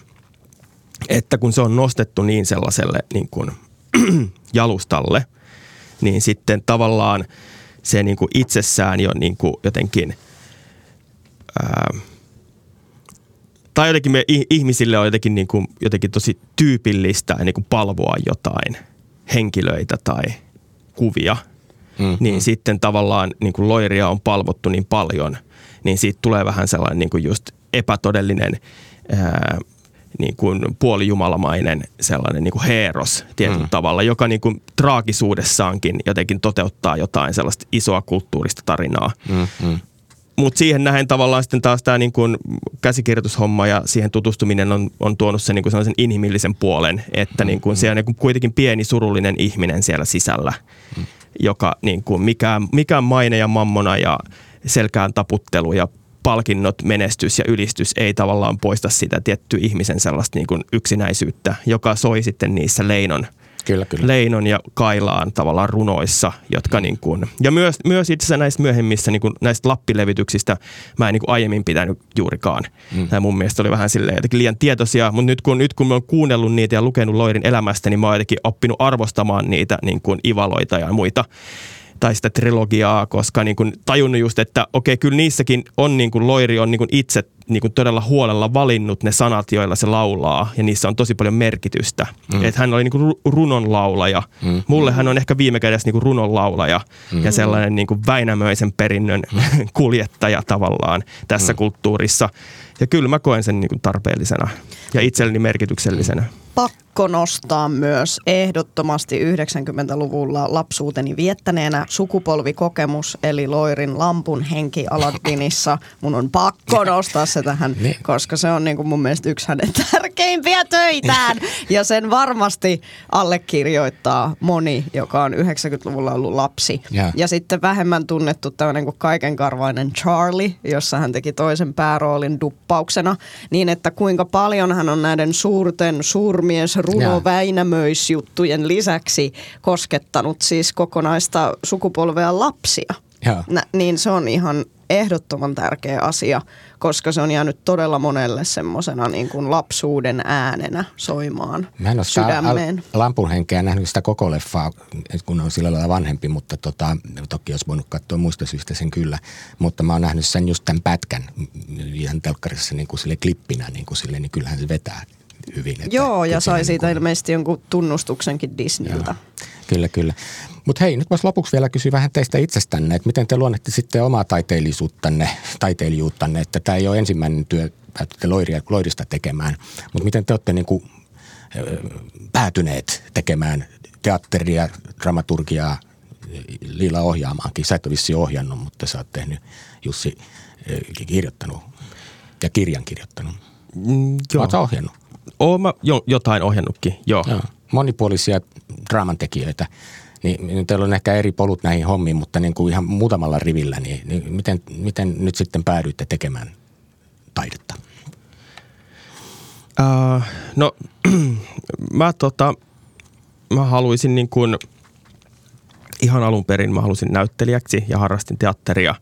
että kun se on nostettu niin sellaiselle niin kuin [CLEARS THROAT] jalustalle, niin sitten tavallaan se niin kuin itsessään jo niin kuin jotenkin, ää, tai jotenkin me ihmisille on jotenkin, niin kuin, jotenkin tosi tyypillistä niin kuin palvoa jotain henkilöitä tai kuvia – mm, niin sitten tavallaan niin kuin loiria on palvottu niin paljon, niin siitä tulee vähän sellainen niin kuin just epätodellinen ää, niin kuin puolijumalamainen sellainen niin kuin heeros tietyllä mm. tavalla, joka niin kuin traagisuudessaankin jotenkin toteuttaa jotain sellaista isoa kulttuurista tarinaa. Mm, mm. Mutta siihen nähen tavallaan sitten taas tämä niin kuin käsikirjoitushomma ja siihen tutustuminen on, on tuonut sen niin kuin sellaisen inhimillisen puolen, että niin kuin siellä on niin kuin kuitenkin pieni surullinen ihminen siellä sisällä. Mm joka niin kuin mikään, mikään maine ja mammona ja selkään taputtelu ja palkinnot, menestys ja ylistys ei tavallaan poista sitä tiettyä ihmisen sellaista niin kuin yksinäisyyttä, joka soi sitten niissä Leinon – Kyllä, kyllä. Leinon ja Kailaan tavallaan runoissa, jotka mm. niin kuin, ja myös, myös itse asiassa näissä myöhemmissä niin kuin näistä lappilevityksistä mä en niin kuin aiemmin pitänyt juurikaan. Mm. Tämä mun mielestä oli vähän silleen jotenkin liian tietoisia, mutta nyt kun, nyt kun mä oon kuunnellut niitä ja lukenut Loirin elämästä, niin mä oon jotenkin oppinut arvostamaan niitä niin kuin ivaloita ja muita tai sitä trilogiaa, koska niin kuin tajunnut just, että okei, kyllä niissäkin on niin kuin Loiri on niin kuin itse niin kuin todella huolella valinnut ne sanat, joilla se laulaa, ja niissä on tosi paljon merkitystä. Mm. Että hän oli niin kuin runon laulaja. Mm. Mulle hän on ehkä viime kädessä niin kuin runon laulaja mm. ja sellainen niin kuin Väinämöisen perinnön mm. [LAUGHS] kuljettaja tavallaan tässä mm. kulttuurissa. Ja kyllä mä koen sen niin kuin tarpeellisena ja itselleni merkityksellisenä. Pakko nostaa myös ehdottomasti 90-luvulla lapsuuteni viettäneenä sukupolvikokemus, eli Loirin Lampun henki Aladdinissa. Mun on pakko [LAUGHS] nostaa se tähän, niin. koska se on niin kuin mun mielestä yksi hänen [LAUGHS] tärkeimpiä töitään. Ja sen varmasti allekirjoittaa moni, joka on 90-luvulla ollut lapsi. Ja, ja sitten vähemmän tunnettu tämmöinen kuin kaikenkarvainen Charlie, jossa hän teki toisen pääroolin duppauksena. Niin, että kuinka paljon hän on näiden suurten suurmies runo Väinämöisjuttujen lisäksi koskettanut siis kokonaista sukupolvea lapsia. Ja. Nä, niin se on ihan ehdottoman tärkeä asia, koska se on jäänyt todella monelle semmoisena niin kuin lapsuuden äänenä soimaan Mä en ole sydämeen. Lampun henkeä nähnyt sitä koko leffaa, kun on sillä lailla vanhempi, mutta tota, toki olisi voinut katsoa muista syistä sen kyllä. Mutta mä oon nähnyt sen just tämän pätkän ihan telkkarissa niin kuin sille klippinä, niin, kuin sille, niin kyllähän se vetää hyvin. Että Joo, ja sai siitä niin kuin... ilmeisesti jonkun tunnustuksenkin Disneyltä. Joo. Kyllä, kyllä. Mutta hei, nyt voisi lopuksi vielä kysyä vähän teistä itsestänne, että miten te luonnette sitten omaa taiteellisuuttanne, taiteilijuuttanne, että tämä ei ole ensimmäinen työ, päätytte loiria, loirista tekemään, mutta miten te olette niin kuin, päätyneet tekemään teatteria, dramaturgiaa, Liila ohjaamaankin. Sä et ole ohjannut, mutta sä oot tehnyt, Jussi, kirjoittanut Ja kirjan kirjoittanut. Mm, joo. Oletko ohjannut? Oon mä jo, jotain ohjannutkin, joo. Joo. Monipuolisia draamantekijöitä. Niin, niin teillä on ehkä eri polut näihin hommiin, mutta niin kuin ihan muutamalla rivillä, niin, niin miten, miten nyt sitten päädyitte tekemään taidetta? Uh, no, [CLEARS THROAT] mä, tota, mä haluaisin niin kuin, ihan alun perin mä halusin näyttelijäksi ja harrastin teatteria.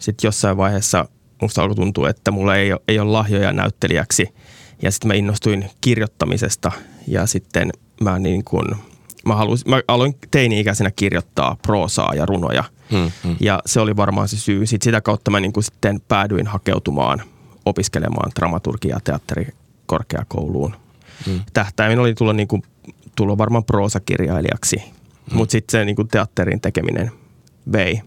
Sitten jossain vaiheessa musta alkoi tuntua, että mulla ei ole, ei ole lahjoja näyttelijäksi. Ja sitten mä innostuin kirjoittamisesta ja sitten mä niin kuin, mä, halusin, mä aloin teini-ikäisenä kirjoittaa proosaa ja runoja. Hmm, hmm. Ja se oli varmaan se syy. Sitten sitä kautta mä niin kuin sitten päädyin hakeutumaan opiskelemaan dramaturgiaa teatterikorkeakouluun. Hmm. Tähtäimin oli tulla, niin kuin, tulla varmaan proosakirjailijaksi, hmm. mutta sitten se niin kuin teatterin tekeminen vei.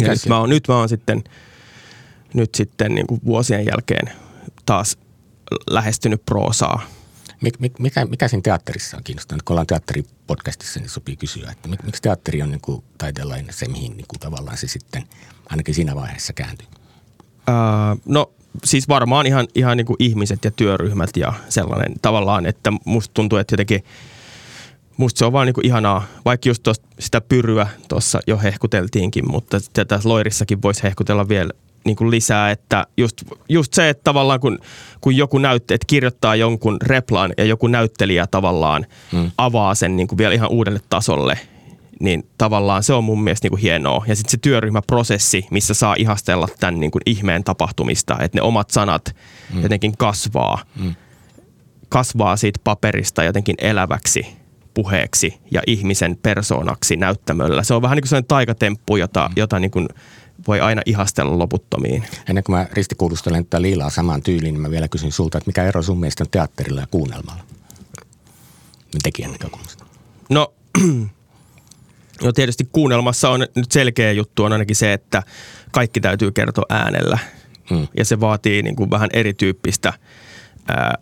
Ja nyt mä, oon, nyt mä oon sitten, nyt sitten niin kuin vuosien jälkeen taas lähestynyt proosaa – Mik, mikä, mikä siinä teatterissa on kiinnostanut? Kun ollaan teatteripodcastissa, niin sopii kysyä, että mik, miksi teatteri on niin kuin taiteellainen se, mihin niin kuin tavallaan se sitten ainakin siinä vaiheessa kääntyy? Öö, no siis varmaan ihan, ihan niin kuin ihmiset ja työryhmät ja sellainen tavallaan, että musta tuntuu, että jotenkin musta se on vaan niin kuin ihanaa, vaikka just tosta, sitä pyryä tuossa jo hehkuteltiinkin, mutta tätä Loirissakin voisi hehkutella vielä niin kuin lisää, että just, just se, että tavallaan kun, kun joku näytte, että kirjoittaa jonkun replaan ja joku näyttelijä tavallaan hmm. avaa sen niin kuin vielä ihan uudelle tasolle, niin tavallaan se on mun mielestä niin kuin hienoa. Ja sitten se työryhmäprosessi, missä saa ihastella tämän niin kuin ihmeen tapahtumista, että ne omat sanat hmm. jotenkin kasvaa, hmm. kasvaa siitä paperista jotenkin eläväksi puheeksi ja ihmisen persoonaksi näyttämöllä. Se on vähän niin kuin sellainen taikatemppu, jota, hmm. jota niin kuin – voi aina ihastella loputtomiin. Ennen kuin mä ristikuulustelen tätä liilaa samaan tyyliin, niin mä vielä kysyn sulta, että mikä ero sun mielestä on teatterilla ja kuunnelmalla? Tekijän näkökulmasta. No, [CLEARS THROAT] no tietysti kuunnelmassa on nyt selkeä juttu on ainakin se, että kaikki täytyy kertoa äänellä. Hmm. Ja se vaatii niin kuin vähän erityyppistä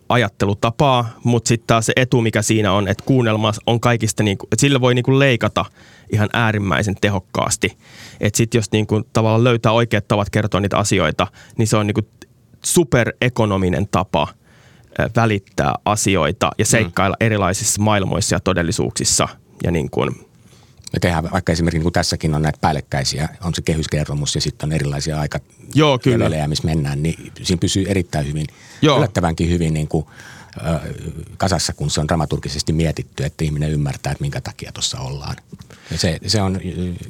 ajattelutapaa, mutta sitten taas se etu, mikä siinä on, että kuunnelma on kaikista, niin kuin, että sillä voi niin kuin leikata ihan äärimmäisen tehokkaasti. Että sitten jos niin kuin tavallaan löytää oikeat tavat kertoa niitä asioita, niin se on niin kuin superekonominen tapa välittää asioita ja seikkailla mm. erilaisissa maailmoissa ja todellisuuksissa. Ja niin kuin me tehdään vaikka esimerkiksi niin kuin tässäkin on näitä päällekkäisiä, on se kehyskertomus ja sitten on erilaisia aika Joo, kyllä. missä mennään, niin siinä pysyy erittäin hyvin, Joo. yllättävänkin hyvin niin kuin, kasassa, kun se on dramaturgisesti mietitty, että ihminen ymmärtää, että minkä takia tuossa ollaan. Ja se, se on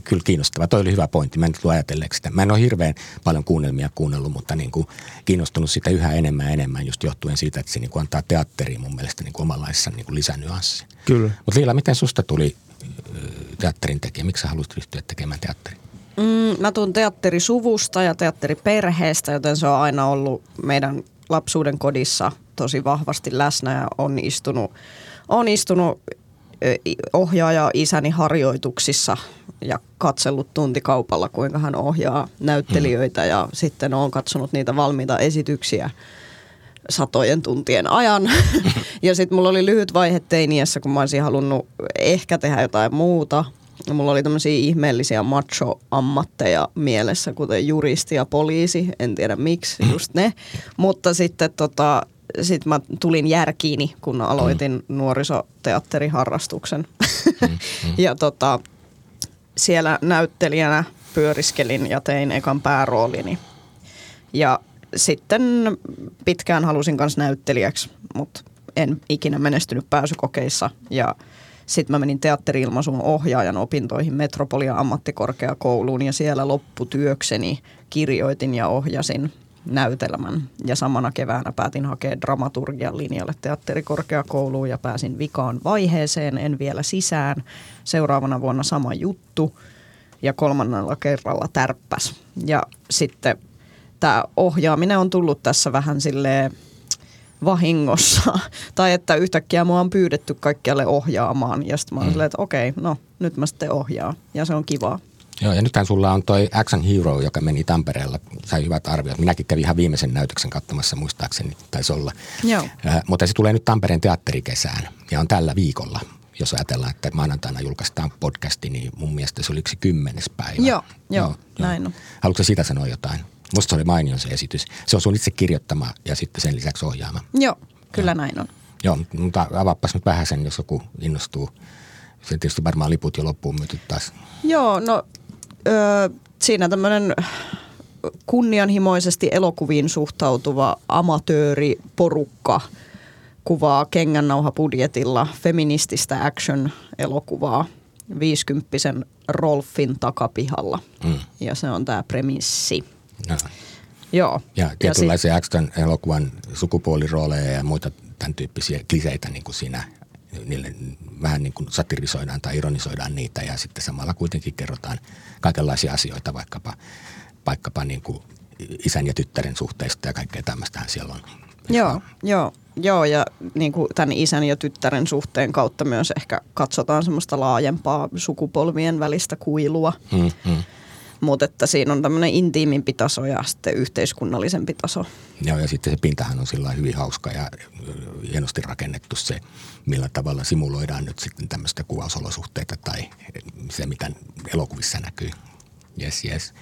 kyllä kiinnostava. Toi oli hyvä pointti. Mä en tullut ajatelleeksi sitä. Mä en ole hirveän paljon kuunnelmia kuunnellut, mutta niin kuin kiinnostunut sitä yhä enemmän ja enemmän just johtuen siitä, että se niin kuin antaa teatteriin mun mielestä niin kuin omanlaissa niin kuin lisänyanssi. Kyllä. Mutta Liila, miten susta tuli teatterin tekijä? Miksi sä halusit ryhtyä tekemään teatteria? Mm, mä tuun teatterisuvusta ja teatteriperheestä, joten se on aina ollut meidän lapsuuden kodissa tosi vahvasti läsnä ja on istunut, on istunut ohjaaja isäni harjoituksissa ja katsellut tuntikaupalla, kuinka hän ohjaa näyttelijöitä ja sitten on katsonut niitä valmiita esityksiä satojen tuntien ajan. [LAUGHS] ja sitten mulla oli lyhyt vaihe teiniässä, kun mä olisin halunnut ehkä tehdä jotain muuta. Mulla oli tämmöisiä ihmeellisiä macho-ammatteja mielessä, kuten juristi ja poliisi. En tiedä miksi, just ne. Mutta sitten tota, sit mä tulin järkiini, kun aloitin mm. nuorisoteatteriharrastuksen. Mm, mm. [LAUGHS] ja tota, siellä näyttelijänä pyöriskelin ja tein ekan pääroolini. Ja sitten pitkään halusin kanssa näyttelijäksi, mutta en ikinä menestynyt pääsykokeissa. Ja sitten mä menin teatteri-ilmaisun ohjaajan opintoihin Metropolia ammattikorkeakouluun ja siellä lopputyökseni kirjoitin ja ohjasin näytelmän. Ja samana keväänä päätin hakea dramaturgian linjalle teatterikorkeakouluun ja pääsin vikaan vaiheeseen, en vielä sisään. Seuraavana vuonna sama juttu ja kolmannella kerralla tärppäs. Ja sitten tämä ohjaaminen on tullut tässä vähän silleen vahingossa. [LAUGHS] tai että yhtäkkiä mua on pyydetty kaikkialle ohjaamaan. Ja sitten mä oon mm. silleen, että okei, no nyt mä sitten ohjaan. Ja se on kivaa. Joo, ja nythän sulla on toi Action Hero, joka meni Tampereella, sai hyvät arviot. Minäkin kävin ihan viimeisen näytöksen katsomassa, muistaakseni taisi olla. Joo. Äh, mutta se tulee nyt Tampereen teatterikesään ja on tällä viikolla. Jos ajatellaan, että maanantaina julkaistaan podcasti, niin mun mielestä se oli yksi kymmenes päivä. Joo, joo, joo näin on. Haluatko siitä sanoa jotain? Musta se oli mainio se esitys. Se on sun itse kirjoittama ja sitten sen lisäksi ohjaama. Joo, kyllä näin on. Joo, mutta avaappas nyt vähän sen, jos joku innostuu. Se tietysti varmaan liput jo loppuun myyty taas. Joo, no ö, siinä tämmöinen kunnianhimoisesti elokuviin suhtautuva amatööriporukka kuvaa kengännauhabudjetilla feminististä action-elokuvaa 50 Rolfin takapihalla. Mm. Ja se on tämä premissi. No. Joo. Ja tietynlaisia ja sit... action-elokuvan sukupuolirooleja ja muita tämän tyyppisiä kliseitä niin kuin siinä niille vähän niin kuin satirisoidaan tai ironisoidaan niitä ja sitten samalla kuitenkin kerrotaan kaikenlaisia asioita, vaikkapa, vaikkapa niin kuin isän ja tyttären suhteista ja kaikkea tämmöistähän siellä on. Joo, joo, joo ja niin kuin tämän isän ja tyttären suhteen kautta myös ehkä katsotaan semmoista laajempaa sukupolvien välistä kuilua. Hmm, hmm. Mutta että siinä on tämmöinen intiimimpi taso ja sitten yhteiskunnallisempi taso. Joo, ja sitten se pintahan on sillä hyvin hauska ja hienosti rakennettu se, millä tavalla simuloidaan nyt sitten tämmöistä kuvausolosuhteita tai se, mitä elokuvissa näkyy. Yes, yes.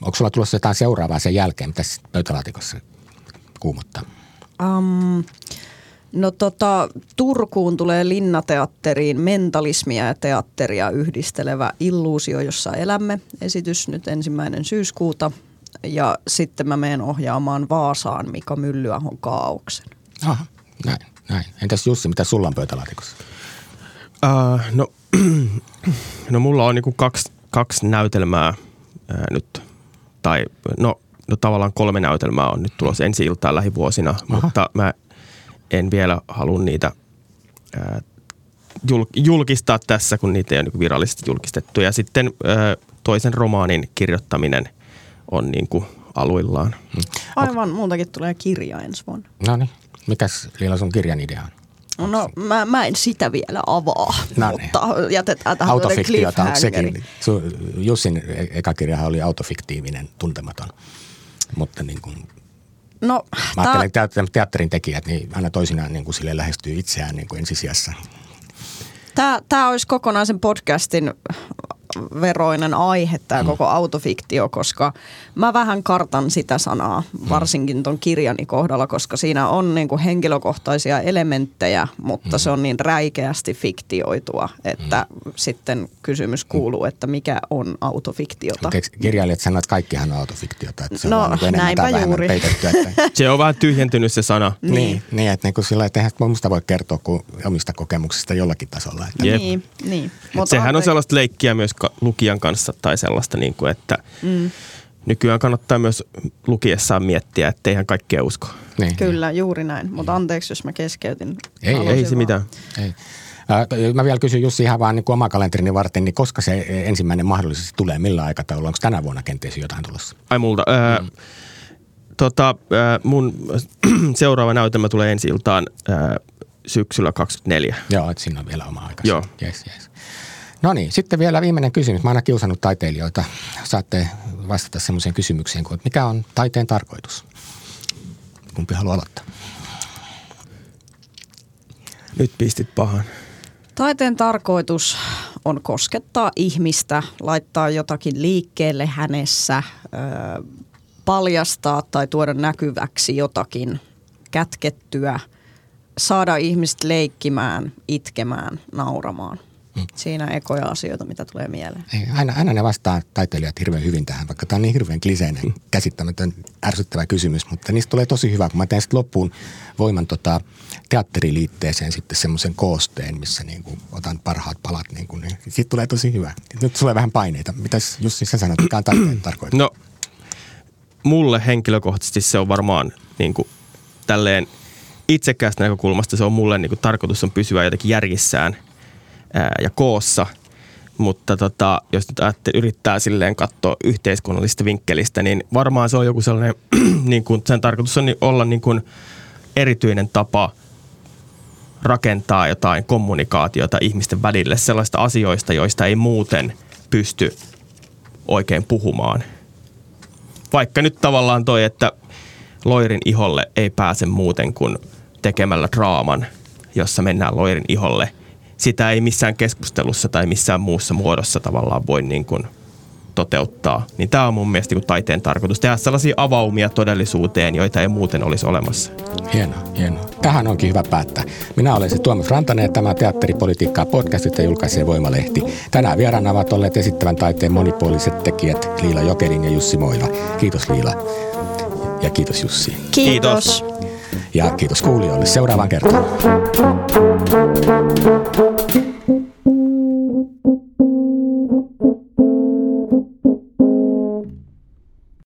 Onko sulla tulossa jotain seuraavaa sen jälkeen, mitä pöytälaatikossa kuumottaa? Um, no tota, Turkuun tulee Linnateatteriin mentalismia ja teatteria yhdistelevä illuusio, jossa elämme. Esitys nyt ensimmäinen syyskuuta. Ja sitten mä menen ohjaamaan Vaasaan Mika Myllyahon kaauksen. Aha, näin, näin. Entäs Jussi, mitä sulla on pöytälaatikossa? Uh, no, [CLEARS THROAT] no mulla on niinku kaksi, kaksi näytelmää äh, nyt. Tai no, no tavallaan kolme näytelmää on nyt tulossa ensi iltaan lähivuosina, Aha. mutta mä en vielä halua niitä ää, jul, julkistaa tässä, kun niitä ei ole niin virallisesti julkistettu. Ja sitten ää, toisen romaanin kirjoittaminen on niin kuin aluillaan. Hmm. Aivan, muutakin tulee kirja ensi vuonna. No niin, mikäs Liila sun kirjan idea on? No mä, mä en sitä vielä avaa, no niin. mutta jätetään tähän Autofiktiota, onko sekin? Jussin e- eka kirjahan oli autofiktiivinen, tuntematon, mutta niin kuin No, Mä ajattelen, että teatterin tekijät niin aina toisinaan niin kuin sille lähestyy itseään niin kuin ensisijassa. Tämä, tämä olisi kokonaisen podcastin veroinen aihe tämä mm. koko autofiktio, koska mä vähän kartan sitä sanaa, mm. varsinkin ton kirjani kohdalla, koska siinä on niin kuin henkilökohtaisia elementtejä, mutta mm. se on niin räikeästi fiktioitua, että mm. sitten kysymys kuuluu, että mikä on autofiktiota. Kirjailijat sanovat, että kaikkihan on autofiktiota, että se no, on niin näinpä juuri. Peitetty, että... [LAUGHS] se on vähän tyhjentynyt se sana. Niin, niin, niin että niin kuin sillä, että eihän muista voi kertoa kuin omista kokemuksista jollakin tasolla. Että... Niin, niin. Mutta sehän on sellaista leikkiä myös lukijan kanssa tai sellaista, niin kuin, että mm. nykyään kannattaa myös lukiessaan miettiä, että eihän kaikkea usko. Niin, Kyllä, juuri näin. Mutta anteeksi, jos mä keskeytin. Ei, ei se mitään. Ei. Mä vielä kysyn Jussi ihan vaan niin kuin oma kalenterini varten, niin koska se ensimmäinen mahdollisesti tulee, millä aikataululla? Onko tänä vuonna kenties jotain tulossa? Ai multa. Mm. tota, mun [CLEARS THROAT] seuraava näytelmä tulee ensi iltaan syksyllä 24. Joo, että siinä on vielä oma aika. Joo. Yes, yes. No niin, sitten vielä viimeinen kysymys. Mä oon aina kiusannut taiteilijoita. Saatte vastata semmoiseen kysymykseen kuin, että mikä on taiteen tarkoitus? Kumpi haluaa aloittaa? Nyt pistit pahan. Taiteen tarkoitus on koskettaa ihmistä, laittaa jotakin liikkeelle hänessä, paljastaa tai tuoda näkyväksi jotakin kätkettyä, saada ihmiset leikkimään, itkemään, nauramaan – Mm. Siinä ekoja asioita, mitä tulee mieleen. Ei, aina, aina ne vastaa taiteilijat hirveän hyvin tähän, vaikka tämä on niin hirveän kliseinen, mm. käsittämätön, ärsyttävä kysymys, mutta niistä tulee tosi hyvä, kun mä teen sitten loppuun voiman tota, teatteriliitteeseen sitten semmoisen koosteen, missä niin kuin otan parhaat palat, niin, kuin, niin siitä tulee tosi hyvä. Nyt tulee vähän paineita. Mitäs Jussi sä sanot, mikä on taiteen tarkoitus? No, mulle henkilökohtaisesti se on varmaan niin kuin, tälleen itsekkäästä näkökulmasta se on mulle niin kuin, tarkoitus on pysyä jotenkin järjissään – ää, ja koossa. Mutta tota, jos nyt ajattel, yrittää silleen katsoa yhteiskunnallisesta vinkkelistä, niin varmaan se on joku sellainen, [CLEARS THROAT] niin kuin, sen tarkoitus on olla niin kuin erityinen tapa rakentaa jotain kommunikaatiota ihmisten välille sellaista asioista, joista ei muuten pysty oikein puhumaan. Vaikka nyt tavallaan toi, että loirin iholle ei pääse muuten kuin tekemällä draaman, jossa mennään loirin iholle – sitä ei missään keskustelussa tai missään muussa muodossa tavallaan voi niin kuin toteuttaa. Niin tämä on mun mielestä niin taiteen tarkoitus, tehdä sellaisia avaumia todellisuuteen, joita ei muuten olisi olemassa. Hieno, hieno. Tähän onkin hyvä päättää. Minä olen se Tuomas Rantanen ja tämä Teatteripolitiikkaa podcastit ja julkaisee Voimalehti. Tänään vieraana ovat olleet esittävän taiteen monipuoliset tekijät Liila Jokerin ja Jussi Moila. Kiitos Liila ja kiitos Jussi. Kiitos. Kiitos. Ja kiitos kuulijoille. Seuraavaan kertaan. Thank you.